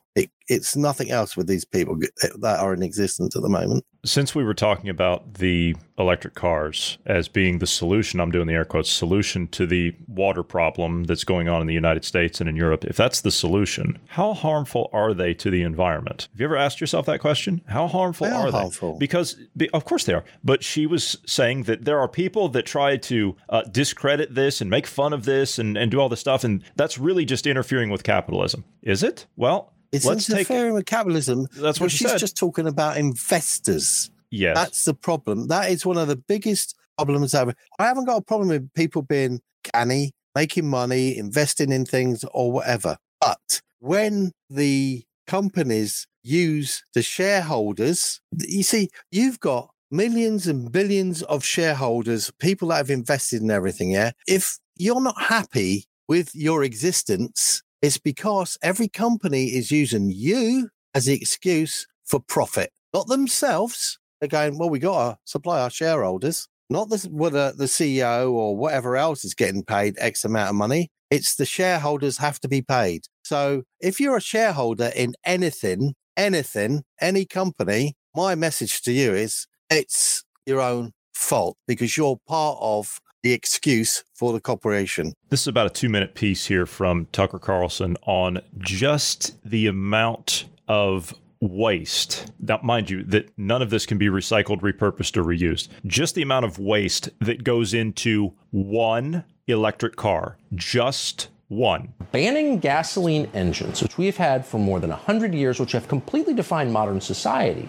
It, it's nothing else with these people that are in existence at the moment. since we were talking about the electric cars as being the solution, I'm doing the air quotes solution to the water problem that's going on in the United States and in Europe, if that's the solution, how harmful are they to the environment? Have you ever asked yourself that question? How harmful They are, are they? Because, be- of course, they are. But she was saying that there are people that try to uh, discredit this and make fun of this and, and do all this stuff. And that's really just interfering with capitalism. Is it? Well, It's let's take. interfering with capitalism. That's what she she's said. just talking about investors. Yes. That's the problem. That is one of the biggest problems ever. I haven't got a problem with people being canny, making money, investing in things or whatever. But when the companies use the shareholders, you see, you've got millions and billions of shareholders, people that have invested in everything. Yeah. If you're not happy with your existence, it's because every company is using you as the excuse for profit, not themselves. They're going, well, we got to supply our shareholders. not the, whether the CEO or whatever else is getting paid X amount of money. It's the shareholders have to be paid. So if you're a shareholder in anything, anything, any company, my message to you is it's your own fault because you're part of the excuse for the corporation. This is about a two minute piece here from Tucker Carlson on just the amount of waste. Now, mind you, that none of this can be recycled, repurposed, or reused. Just the amount of waste that goes into one electric car, just one. Banning gasoline engines, which we've had for more than 100 years, which have completely defined modern society,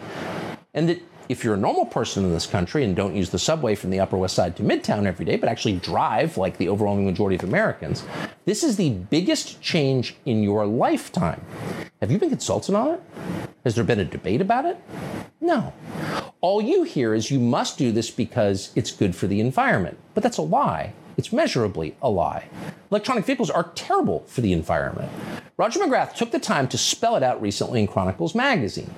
and that if you're a normal person in this country and don't use the subway from the Upper West Side to Midtown every day, but actually drive like the overwhelming majority of Americans, this is the biggest change in your lifetime. Have you been consulted on it? Has there been a debate about it? No. All you hear is you must do this because it's good for the environment. But that's a lie. It's measurably a lie. Electronic vehicles are terrible for the environment. Roger McGrath took the time to spell it out recently in Chronicles magazine.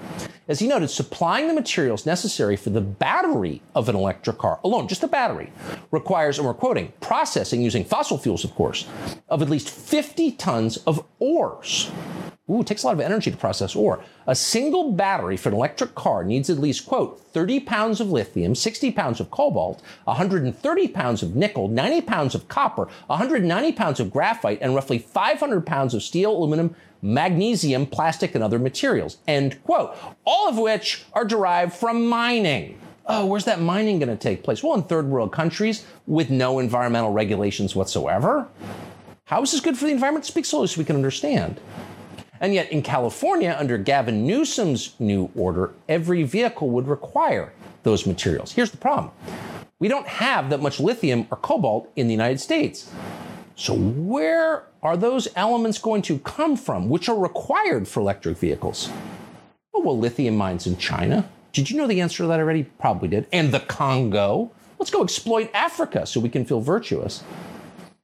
As he noted, supplying the materials necessary for the battery of an electric car alone, just the battery, requires, and we're quoting, processing using fossil fuels, of course, of at least 50 tons of ores. Ooh, it takes a lot of energy to process ore. A single battery for an electric car needs at least, quote, 30 pounds of lithium, 60 pounds of cobalt, 130 pounds of nickel, 90 pounds of copper, 190 pounds of graphite, and roughly 500 pounds of steel, aluminum, magnesium, plastic, and other materials, end quote. All of which are derived from mining. Oh, where's that mining going to take place? Well, in third world countries with no environmental regulations whatsoever. How is this good for the environment? Speak slowly so we can understand. And yet, in California, under Gavin Newsom's new order, every vehicle would require those materials. Here's the problem we don't have that much lithium or cobalt in the United States. So, where are those elements going to come from, which are required for electric vehicles? Oh, well, lithium mines in China. Did you know the answer to that already? Probably did. And the Congo. Let's go exploit Africa so we can feel virtuous.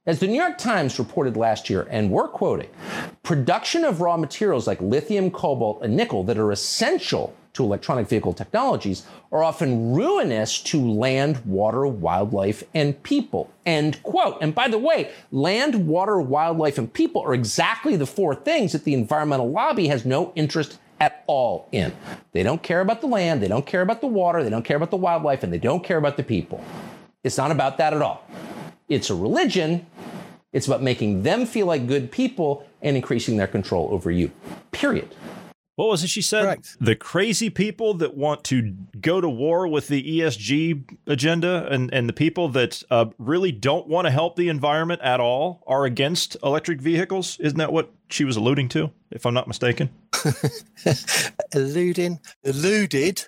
As the New York Times reported last year, and we're quoting, production of raw materials like lithium, cobalt, and nickel that are essential to electronic vehicle technologies are often ruinous to land, water, wildlife, and people. End quote. And by the way, land, water, wildlife, and people are exactly the four things that the environmental lobby has no interest at all in. They don't care about the land, they don't care about the water, they don't care about the wildlife, and they don't care about the people. It's not about that at all. It's a religion. It's about making them feel like good people and increasing their control over you. Period. What was it she said? Correct. The crazy people that want to go to war with the ESG agenda and, and the people that uh, really don't want to help the environment at all are against electric vehicles. Isn't that what she was alluding to, if I'm not mistaken? Eluding, eluded,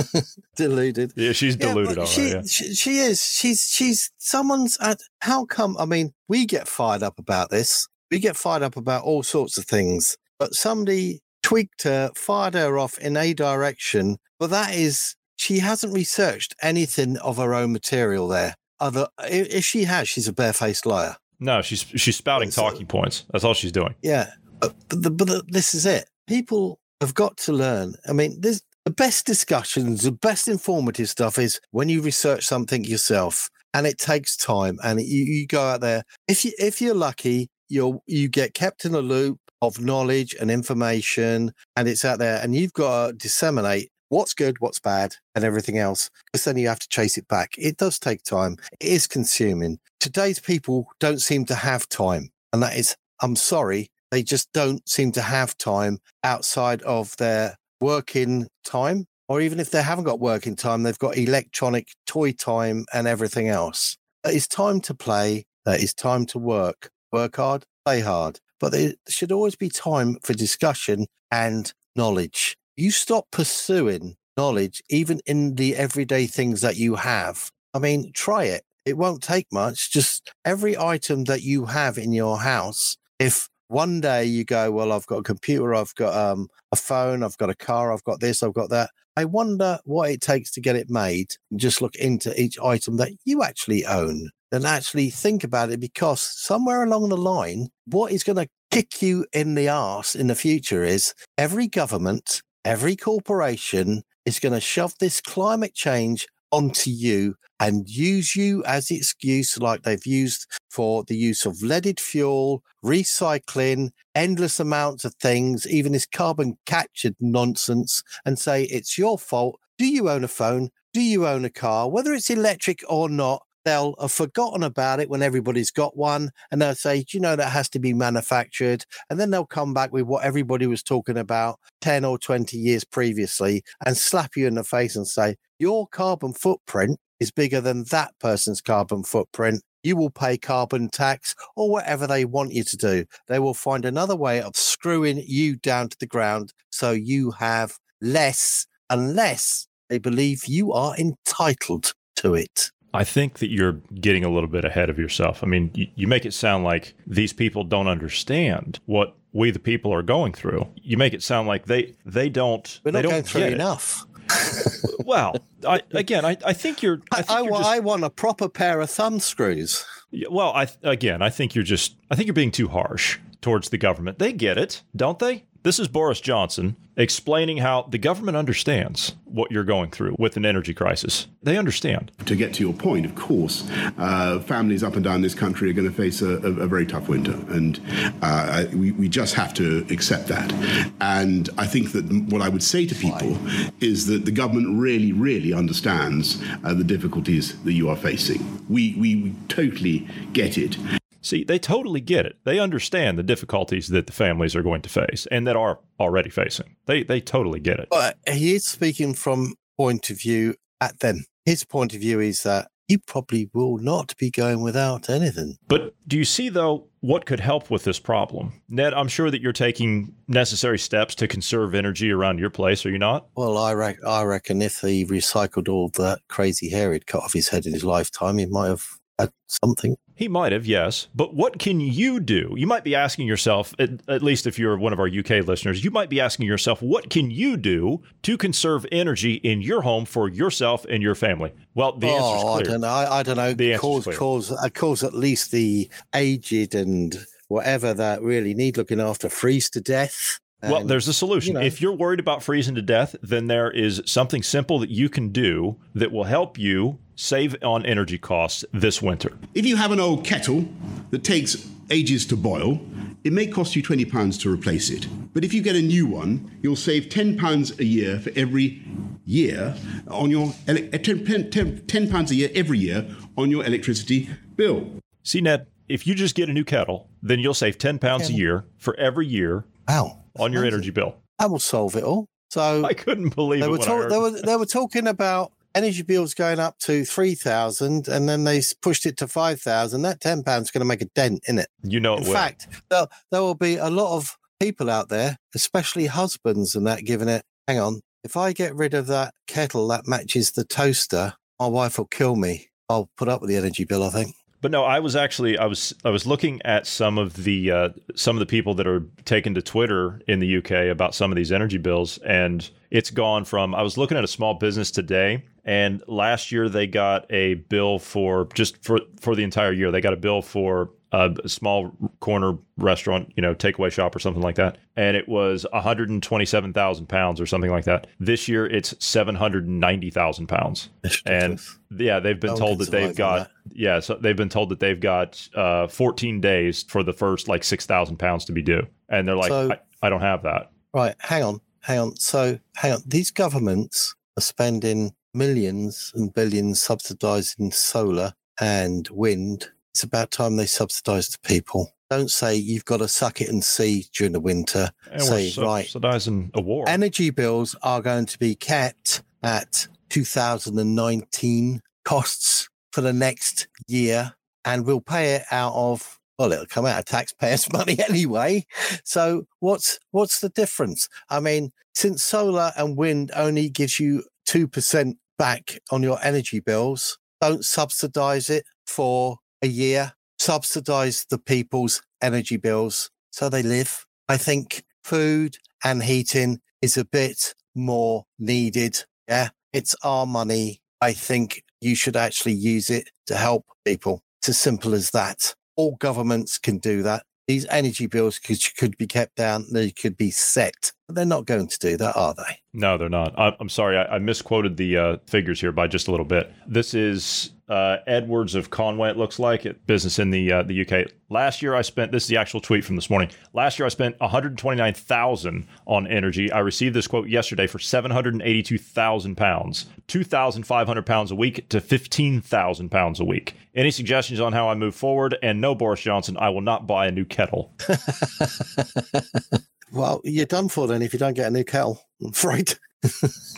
deluded. Yeah, she's deluded. all she, right, yeah. she, she is. She's she's someone's. At, how come? I mean, we get fired up about this. We get fired up about all sorts of things. But somebody tweaked her, fired her off in a direction. But that is, she hasn't researched anything of her own material there. Other, if she has, she's a barefaced liar. No, she's she's spouting So- talking points. That's all she's doing. Yeah, but, the, but the, this is it. People have got to learn. I mean, this the best discussions, the best informative stuff is when you research something yourself, and it takes time. And you, you go out there. If you if you're lucky, you'll you get kept in a loop of knowledge and information, and it's out there, and you've got to disseminate what's good, what's bad, and everything else. Because then you have to chase it back. It does take time. It is consuming. Today's people don't seem to have time, and that is, I'm sorry, they just don't seem to have time outside of their working time. Or even if they haven't got working time, they've got electronic toy time and everything else. It's time to play. Is time to work. Work hard, play hard. But there should always be time for discussion and knowledge. You stop pursuing knowledge, even in the everyday things that you have. I mean, try it. It won't take much. Just every item that you have in your house, if one day you go, well, I've got a computer, I've got um, a phone, I've got a car, I've got this, I've got that. I wonder what it takes to get it made. Just look into each item that you actually own and actually think about it because somewhere along the line, what is going to kick you in the arse in the future is every government, every corporation is going to shove this climate change onto you and use you as excuse like they've used for the use of leaded fuel, recycling, endless amounts of things, even this carbon captured nonsense, and say it's your fault. Do you own a phone? Do you own a car? Whether it's electric or not, they'll have forgotten about it when everybody's got one and they'll say, you know, that has to be manufactured. And then they'll come back with what everybody was talking about 10 or 20 years previously and slap you in the face and say, Your carbon footprint is bigger than that person's carbon footprint. You will pay carbon tax or whatever they want you to do. They will find another way of screwing you down to the ground so you have less unless they believe you are entitled to it. I think that you're getting a little bit ahead of yourself. I mean, you, you, make it sound like these people don't understand what we the people are going through. You make it sound like they they don't. We're not they don't going through enough. well, I, again, I, I think you're. I, I, you're just, I want a proper pair of thumb screws. Well, I again, I think you're just. I think you're being too harsh towards the government. They get it, don't they? This is Boris Johnson explaining how the government understands what you're going through with an energy crisis. They understand. To get to your point, of course, uh, families up and down this country are going to face a, a, a very tough winter, and uh, we, we just have to accept that. And I think that what I would say to people is that the government really, really understands uh, the difficulties that you are facing. We, we, we totally get it. See, they totally get it. They understand the difficulties that the families are going to face and that are already facing. They they totally get it. But he is speaking from point of view at them. His point of view is that he probably will not be going without anything. But do you see though what could help with this problem? Ned, I'm sure that you're taking necessary steps to conserve energy around your place, are you not? Well, I, re- I reckon if he recycled all that crazy hair he'd cut off his head in his lifetime, he might have had something. He might have, yes. But what can you do? You might be asking yourself, at, at, least if you're one of our UK listeners, you might be asking yourself, what can you do to conserve energy in your home for yourself and your family? Well, the answer is clear. I don't know. I, I don't know. The cause, cause, uh, cause at least the aged and whatever that really need looking after freeze to death. Well, there's a solution. You know, if you're worried about freezing to death, then there is something simple that you can do that will help you save on energy costs this winter. If you have an old kettle that takes ages to boil, it may cost you £20 to replace it. But if you get a new one, you'll save £10 a year for every year on your eh, £10 a year every year on your electricity bill. See, Ned, if you just get a new kettle, then you'll save £10 a year for every year wow. on your energy bill. That will solve it all. So I couldn't believe they it. Were talk, they, were, they were talking about energy bills going up to 3000 and then they pushed it to 5000 that 10 pounds is going to make a dent in it you know in fact there, there will be a lot of people out there especially husbands and that giving it hang on if i get rid of that kettle that matches the toaster my wife will kill me. I'll put up with the energy bill i think. But no, I was actually I was I was looking at some of the uh, some of the people that are taken to Twitter in the UK about some of these energy bills, and it's gone from I was looking at a small business today, and last year they got a bill for just for for the entire year they got a bill for a small corner restaurant, you know, takeaway shop or something like that, and it was 127,000 pounds or something like that. This year, it's 790,000 pounds, and yeah, they've been told that they've got that. yeah, so they've been told that they've got uh, 14 days for the first like 6,000 pounds to be due, and they're like, so, I, I don't have that. Right, hang on, hang on. So, hang on. These governments are spending millions and billions subsidizing solar and wind it's about time they subsidise the people. Don't say you've got to suck it and see during the winter. And say right, subsidising a war. Energy bills are going to be kept at 2019 costs for the next year, and we'll pay it out of well, it'll come out of taxpayers' money anyway. So what's what's the difference? I mean, since solar and wind only gives you two percent back on your energy bills, don't subsidize it for a year, subsidize the people's energy bills so they live. I think food and heating is a bit more needed. Yeah, it's our money. I think you should actually use it to help people. It's as simple as that. All governments can do that. These energy bills could, could be kept down, they could be set they're not going to do that, are they? No, they're not. I, I'm sorry, I, I misquoted the uh, figures here by just a little bit. This is uh, Edwards of Conway. It looks like it business in the uh, the UK. Last year, I spent. This is the actual tweet from this morning. Last year, I spent 129,000 on energy. I received this quote yesterday for 782,000 pounds, 2,500 pounds a week to 15,000 pounds a week. Any suggestions on how I move forward? And no, Boris Johnson, I will not buy a new kettle. Well, you're done for then if you don't get a new kettle. I'm afraid.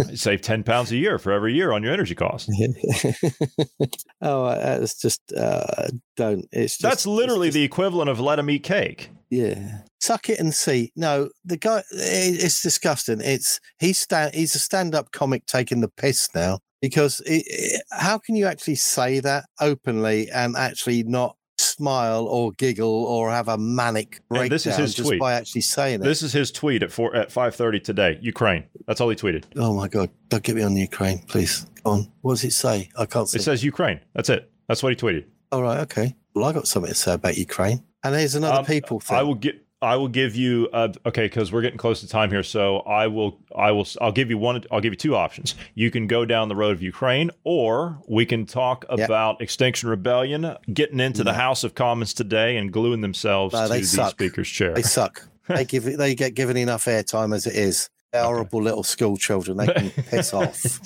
You save 10 pounds a year for every year on your energy costs. oh, uh, it's just uh, don't. It's just, That's literally the equivalent of let them eat cake. Yeah, suck it and see. No, the guy. it- It's disgusting. It's he's stand. He's a stand-up comic taking the piss now because it, it- how can you actually say that openly and actually not smile or giggle or have a manic breakdown And this is his just tweet. by actually saying it? This is his tweet at four at 5:30 today. Ukraine. That's all he tweeted. oh my god! Don't get me on the Ukraine, please. Go on. What does it say? I can't see. It says Ukraine. That's it. That's what he tweeted. All right. Okay. Well, I got something to say about Ukraine. And there's another Um, people thing. I will get. I will give you. Uh, okay, because we're getting close to time here, so I will. I will. I'll give you one. I'll give you two options. You can go down the road of Ukraine, or we can talk about Extinction Rebellion getting into the House of Commons today and gluing themselves to the suck. Speaker's chair. They suck. they give they get given enough airtime as it is. They're horrible little school children. They can piss off.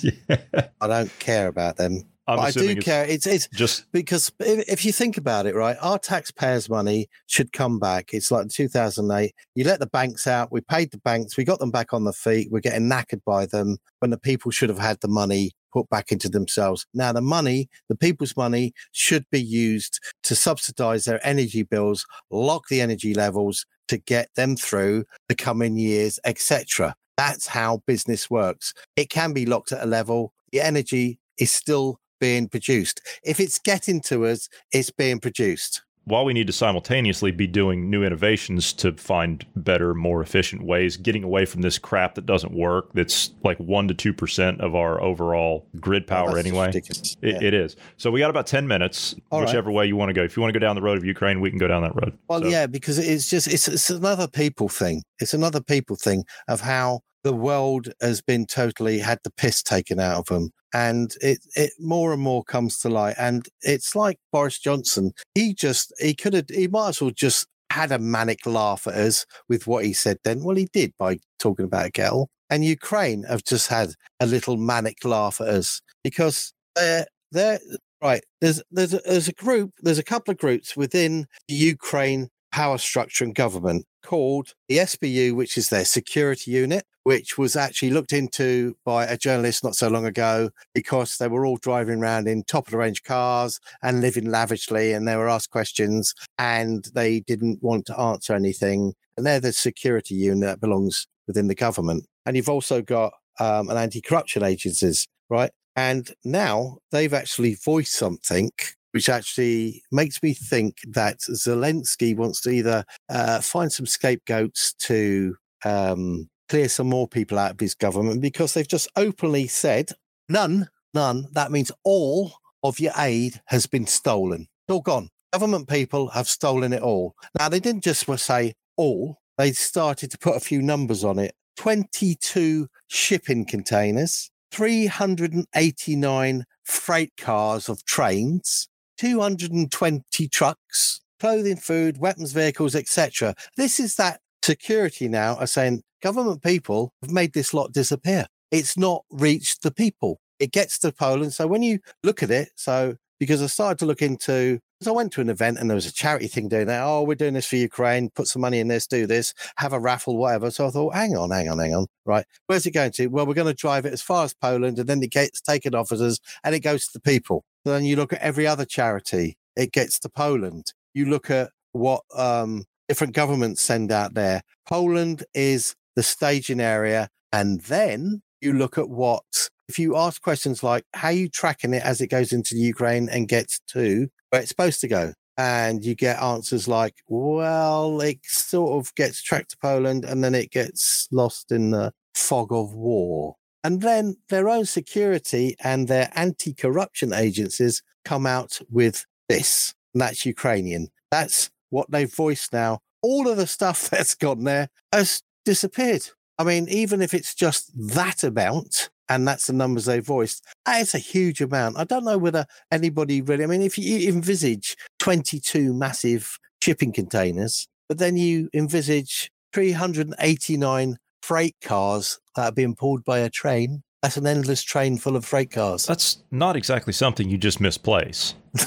I don't care about them. I'm but I do it's care. It's it's just because if, if you think about it, right, our taxpayers' money should come back. It's like 2008. You let the banks out. We paid the banks. We got them back on the feet. We're getting knackered by them when the people should have had the money put back into themselves. Now, the money, the people's money, should be used to subsidize their energy bills, lock the energy levels to get them through the coming years, etc. That's how business works. It can be locked at a level. The energy is still being produced. If it's getting to us, it's being produced. while we need to simultaneously be doing new innovations to find better, more efficient ways, getting away from this crap that doesn't work, that's like 1% to 2% of our overall grid oh, power Oh, that's anyway. It, Yeah. it is. So we got about 10 minutes, All right. whichever way you want to go. If you want to go down the road of Ukraine, we can go down that road. Well, So- yeah, because it's just it's it's another people thing. It's another people thing of how the world has been totally had the piss taken out of them, and it it more and more comes to light. And it's like Boris Johnson. He just he could have he might as well just had a manic laugh at us with what he said. Then, well, he did by talking about kettle. And Ukraine have just had a little manic laugh at us because they're they're right. There's there's a, there's a group. There's a couple of groups within the Ukraine power structure and government called the SBU, which is their security unit, which was actually looked into by a journalist not so long ago because they were all driving around in top of the range cars and living lavishly, and they were asked questions and they didn't want to answer anything. And they're the security unit that belongs within the government. And you've also got um, an anti-corruption agencies, right? And now they've actually voiced something which actually makes me think that Zelensky wants to either uh, find some scapegoats to um, clear some more people out of his government because they've just openly said none, none. That means all of your aid has been stolen. It's all gone. Government people have stolen it all. Now, they didn't just say all, they started to put a few numbers on it 22 shipping containers, 389 freight cars of trains, 220 trucks, clothing, food, weapons, vehicles, etc. This is that security now are saying government people have made this lot disappear. It's not reached the people. It gets to Poland. So when you look at it, so because I started to look into, because I went to an event and there was a charity thing doing that. Oh, we're doing this for Ukraine. Put some money in this, do this, have a raffle, whatever. So I thought, hang on, hang on, hang on. Right. Where's it going to? Well, we're going to drive it as far as Poland and then it gets taken off as us and it goes to the people. Then you look at every other charity, it gets to Poland. You look at what um, different governments send out there. Poland is the staging area. And then you look at what, if you ask questions like, how you tracking it as it goes into Ukraine and gets to where it's supposed to go? And you get answers like, well, it sort of gets tracked to Poland and then it gets lost in the fog of war. And then their own security and their anti corruption agencies come out with this. And that's Ukrainian. That's what they've voiced now. All of the stuff that's gone there has disappeared. I mean, even if it's just that amount, and that's the numbers they voiced, it's a huge amount. I don't know whether anybody really, I mean, if you envisage 22 massive shipping containers, but then you envisage 389 freight cars that are being pulled by a train, that's an endless train full of freight cars. That's not exactly something you just misplace.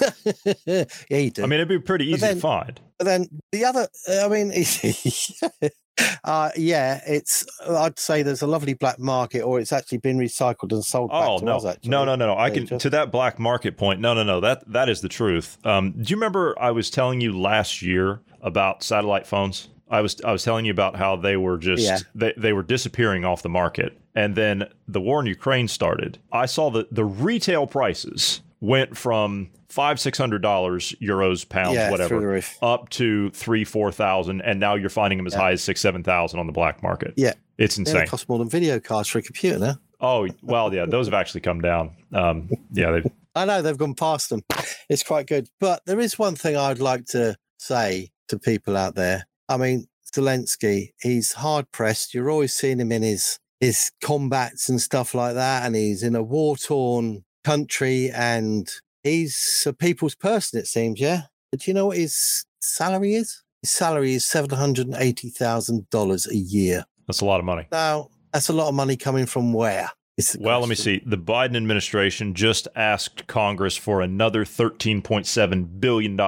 yeah, you do. I mean, it'd be pretty easy then- to find. But then the other, I mean, uh, yeah, it's. I'd say there's a lovely black market, or it's actually been recycled and sold back Oh to no. us. Actually, no, no, no, no! I can just- to that black market point. No, no, no. That that is the truth. Um, do you remember I was telling you last year about satellite phones? I was I was telling you about how they were just Yeah. they, they were disappearing off the market, and then the war in Ukraine started. I saw that the retail prices went from five six hundred dollars euros pounds Yeah, whatever up to three four thousand, and now you're finding them as high as six seven thousand on the black market. Yeah, It's Yeah, insane. They cost more than video cards for a computer now. Oh well, yeah, those have actually come down. Um, yeah, they I know they've gone past them. It's quite good. But there is one thing I'd like to say to people out there. I mean, Zelensky, he's hard pressed. You're always seeing him in his his combats and stuff like that, and he's in a war torn country, and he's a people's person. It seems, yeah. But do you know what his salary is? His salary is seven hundred and eighty thousand dollars a year. that's a lot of money. Now, that's a lot of money coming from where? Well, let me see. The Biden administration just asked Congress for another $13.7 billion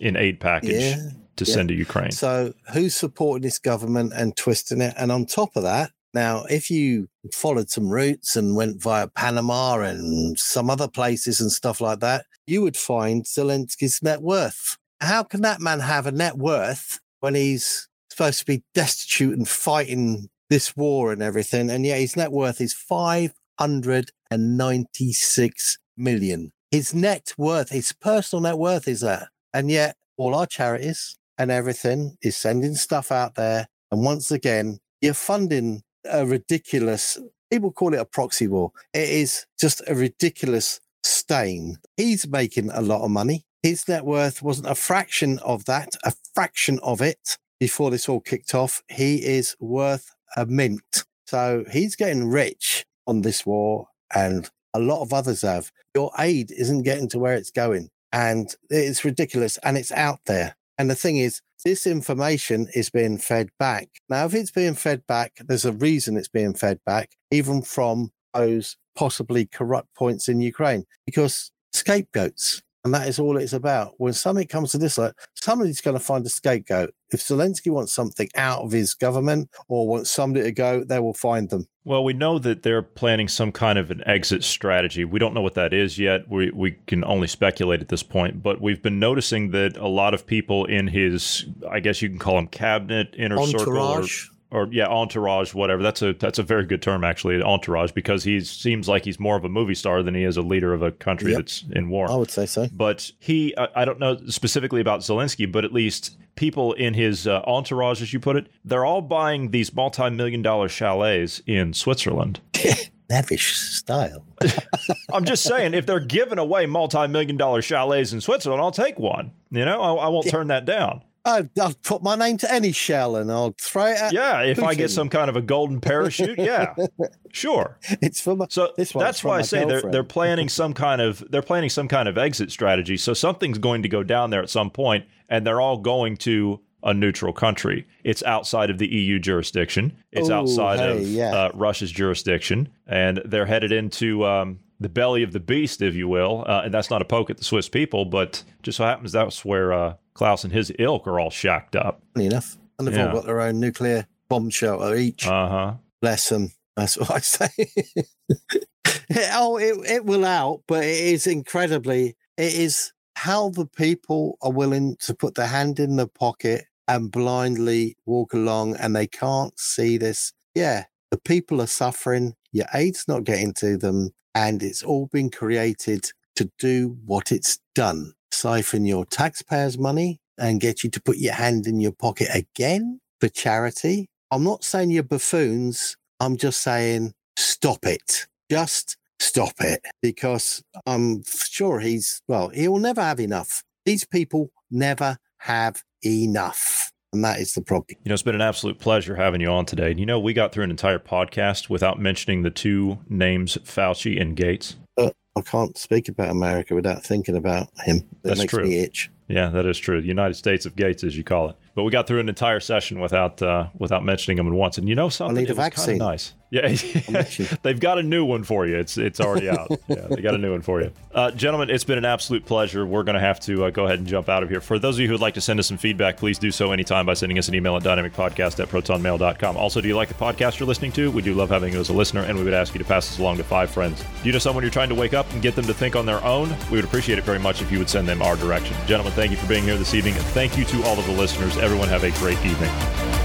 in aid package Yeah, to yeah. send to Ukraine. So who's supporting this government and twisting it? And on top of that, now if you followed some routes and went via Panama and some other places and stuff like that, you would find Zelensky's net worth. How can that man have a net worth when he's supposed to be destitute and fighting this war and everything? And yet his net worth is 596 million. His net worth, his personal net worth is that. And yet all our charities and everything is sending stuff out there. And once again, you're funding a ridiculous, people call it a proxy war. It is just a ridiculous stain. He's making a lot of money. His net worth wasn't a fraction of that, a fraction of it before this all kicked off. He is worth a mint. So he's getting rich on this war, and a lot of others have. Your aid isn't getting to where it's going, and it's ridiculous, and it's out there. And the thing is, this information is being fed back. Now, if it's being fed back, there's a reason it's being fed back, even from those possibly corrupt points in Ukraine, because scapegoats. And that is all it's about. When something comes to this, like somebody's going to find a scapegoat. If Zelensky wants something out of his government or wants somebody to go, they will find them. Well, we know that they're planning some kind of an exit strategy. We don't know what that is yet. We we can only speculate at this point, but we've been noticing that a lot of people in his I guess you can call him cabinet, inner circle or, Entourage. Or yeah, entourage, whatever. That's a that's a very good term actually, entourage, because he seems like he's more of a movie star than he is a leader of a country Yep. that's in war. I would say so. But he, I, I don't know specifically about Zelensky, but at least people in his uh, entourage, as you put it, they're all buying these multi-million dollar chalets in Switzerland. Lavish style. I'm just saying, if they're giving away multi-million dollar chalets in Switzerland, I'll take one. You know, I, I won't turn that down. I'd, I'd put my name to any shell and I'll throw it at. Yeah, if I get some kind of a golden parachute, yeah, sure. It's for my. So This that's why I say they're they're planning some kind of they're planning some kind of exit strategy. So something's going to go down there at some point, and they're all going to a neutral country. It's outside of the EU jurisdiction. It's Ooh, outside hey, of yeah. uh, Russia's jurisdiction, and they're headed into um, the belly of the beast, if you will. Uh, and that's not a poke at the Swiss people, but just so happens that's where uh, Klaus and his ilk are all shacked up. Funny enough. And they've Yeah. all got their own nuclear bomb shelter each. Uh huh. Bless them. That's what I say. oh, it, it will out, but it is incredibly, it is how the people are willing to put their hand in the pocket and blindly walk along and they can't see this. Yeah, the people are suffering. Your aid's not getting to them. And it's all been created to do what it's done siphon your taxpayers' money and get you to put your hand in your pocket again for charity. I'm not saying you're buffoons. I'm just saying stop it. Just stop it because I'm sure he's, well, he will never have enough. These people never have enough. And that is the problem. You know, it's been an absolute pleasure having you on today. You know, we got through an entire podcast without mentioning the two names, Fauci and Gates. But I can't speak about America without thinking about him. It That's makes true. me itch. Yeah, that is true. The United States of Gates, as you call it. But we got through an entire session without uh, without mentioning them once. And you know something? need a It was kinda vaccine. Nice. Yeah, they've got a new one for you. It's it's already out. yeah, they got a new one for you, uh, gentlemen. It's been an absolute pleasure. We're going to have to uh, go ahead and jump out of here. For those of you who would like to send us some feedback, please do so anytime by sending us an email at dynamicpodcast at protonmail.com. Also, do you like the podcast you're listening to? We do love having you as a listener, and we would ask you to pass this along to five friends. Do you know someone you're trying to wake up and get them to think on their own? We would appreciate it very much if you would send them our direction. Gentlemen, thank you for being here this evening, and thank you to all of the listeners. Everyone have a great evening.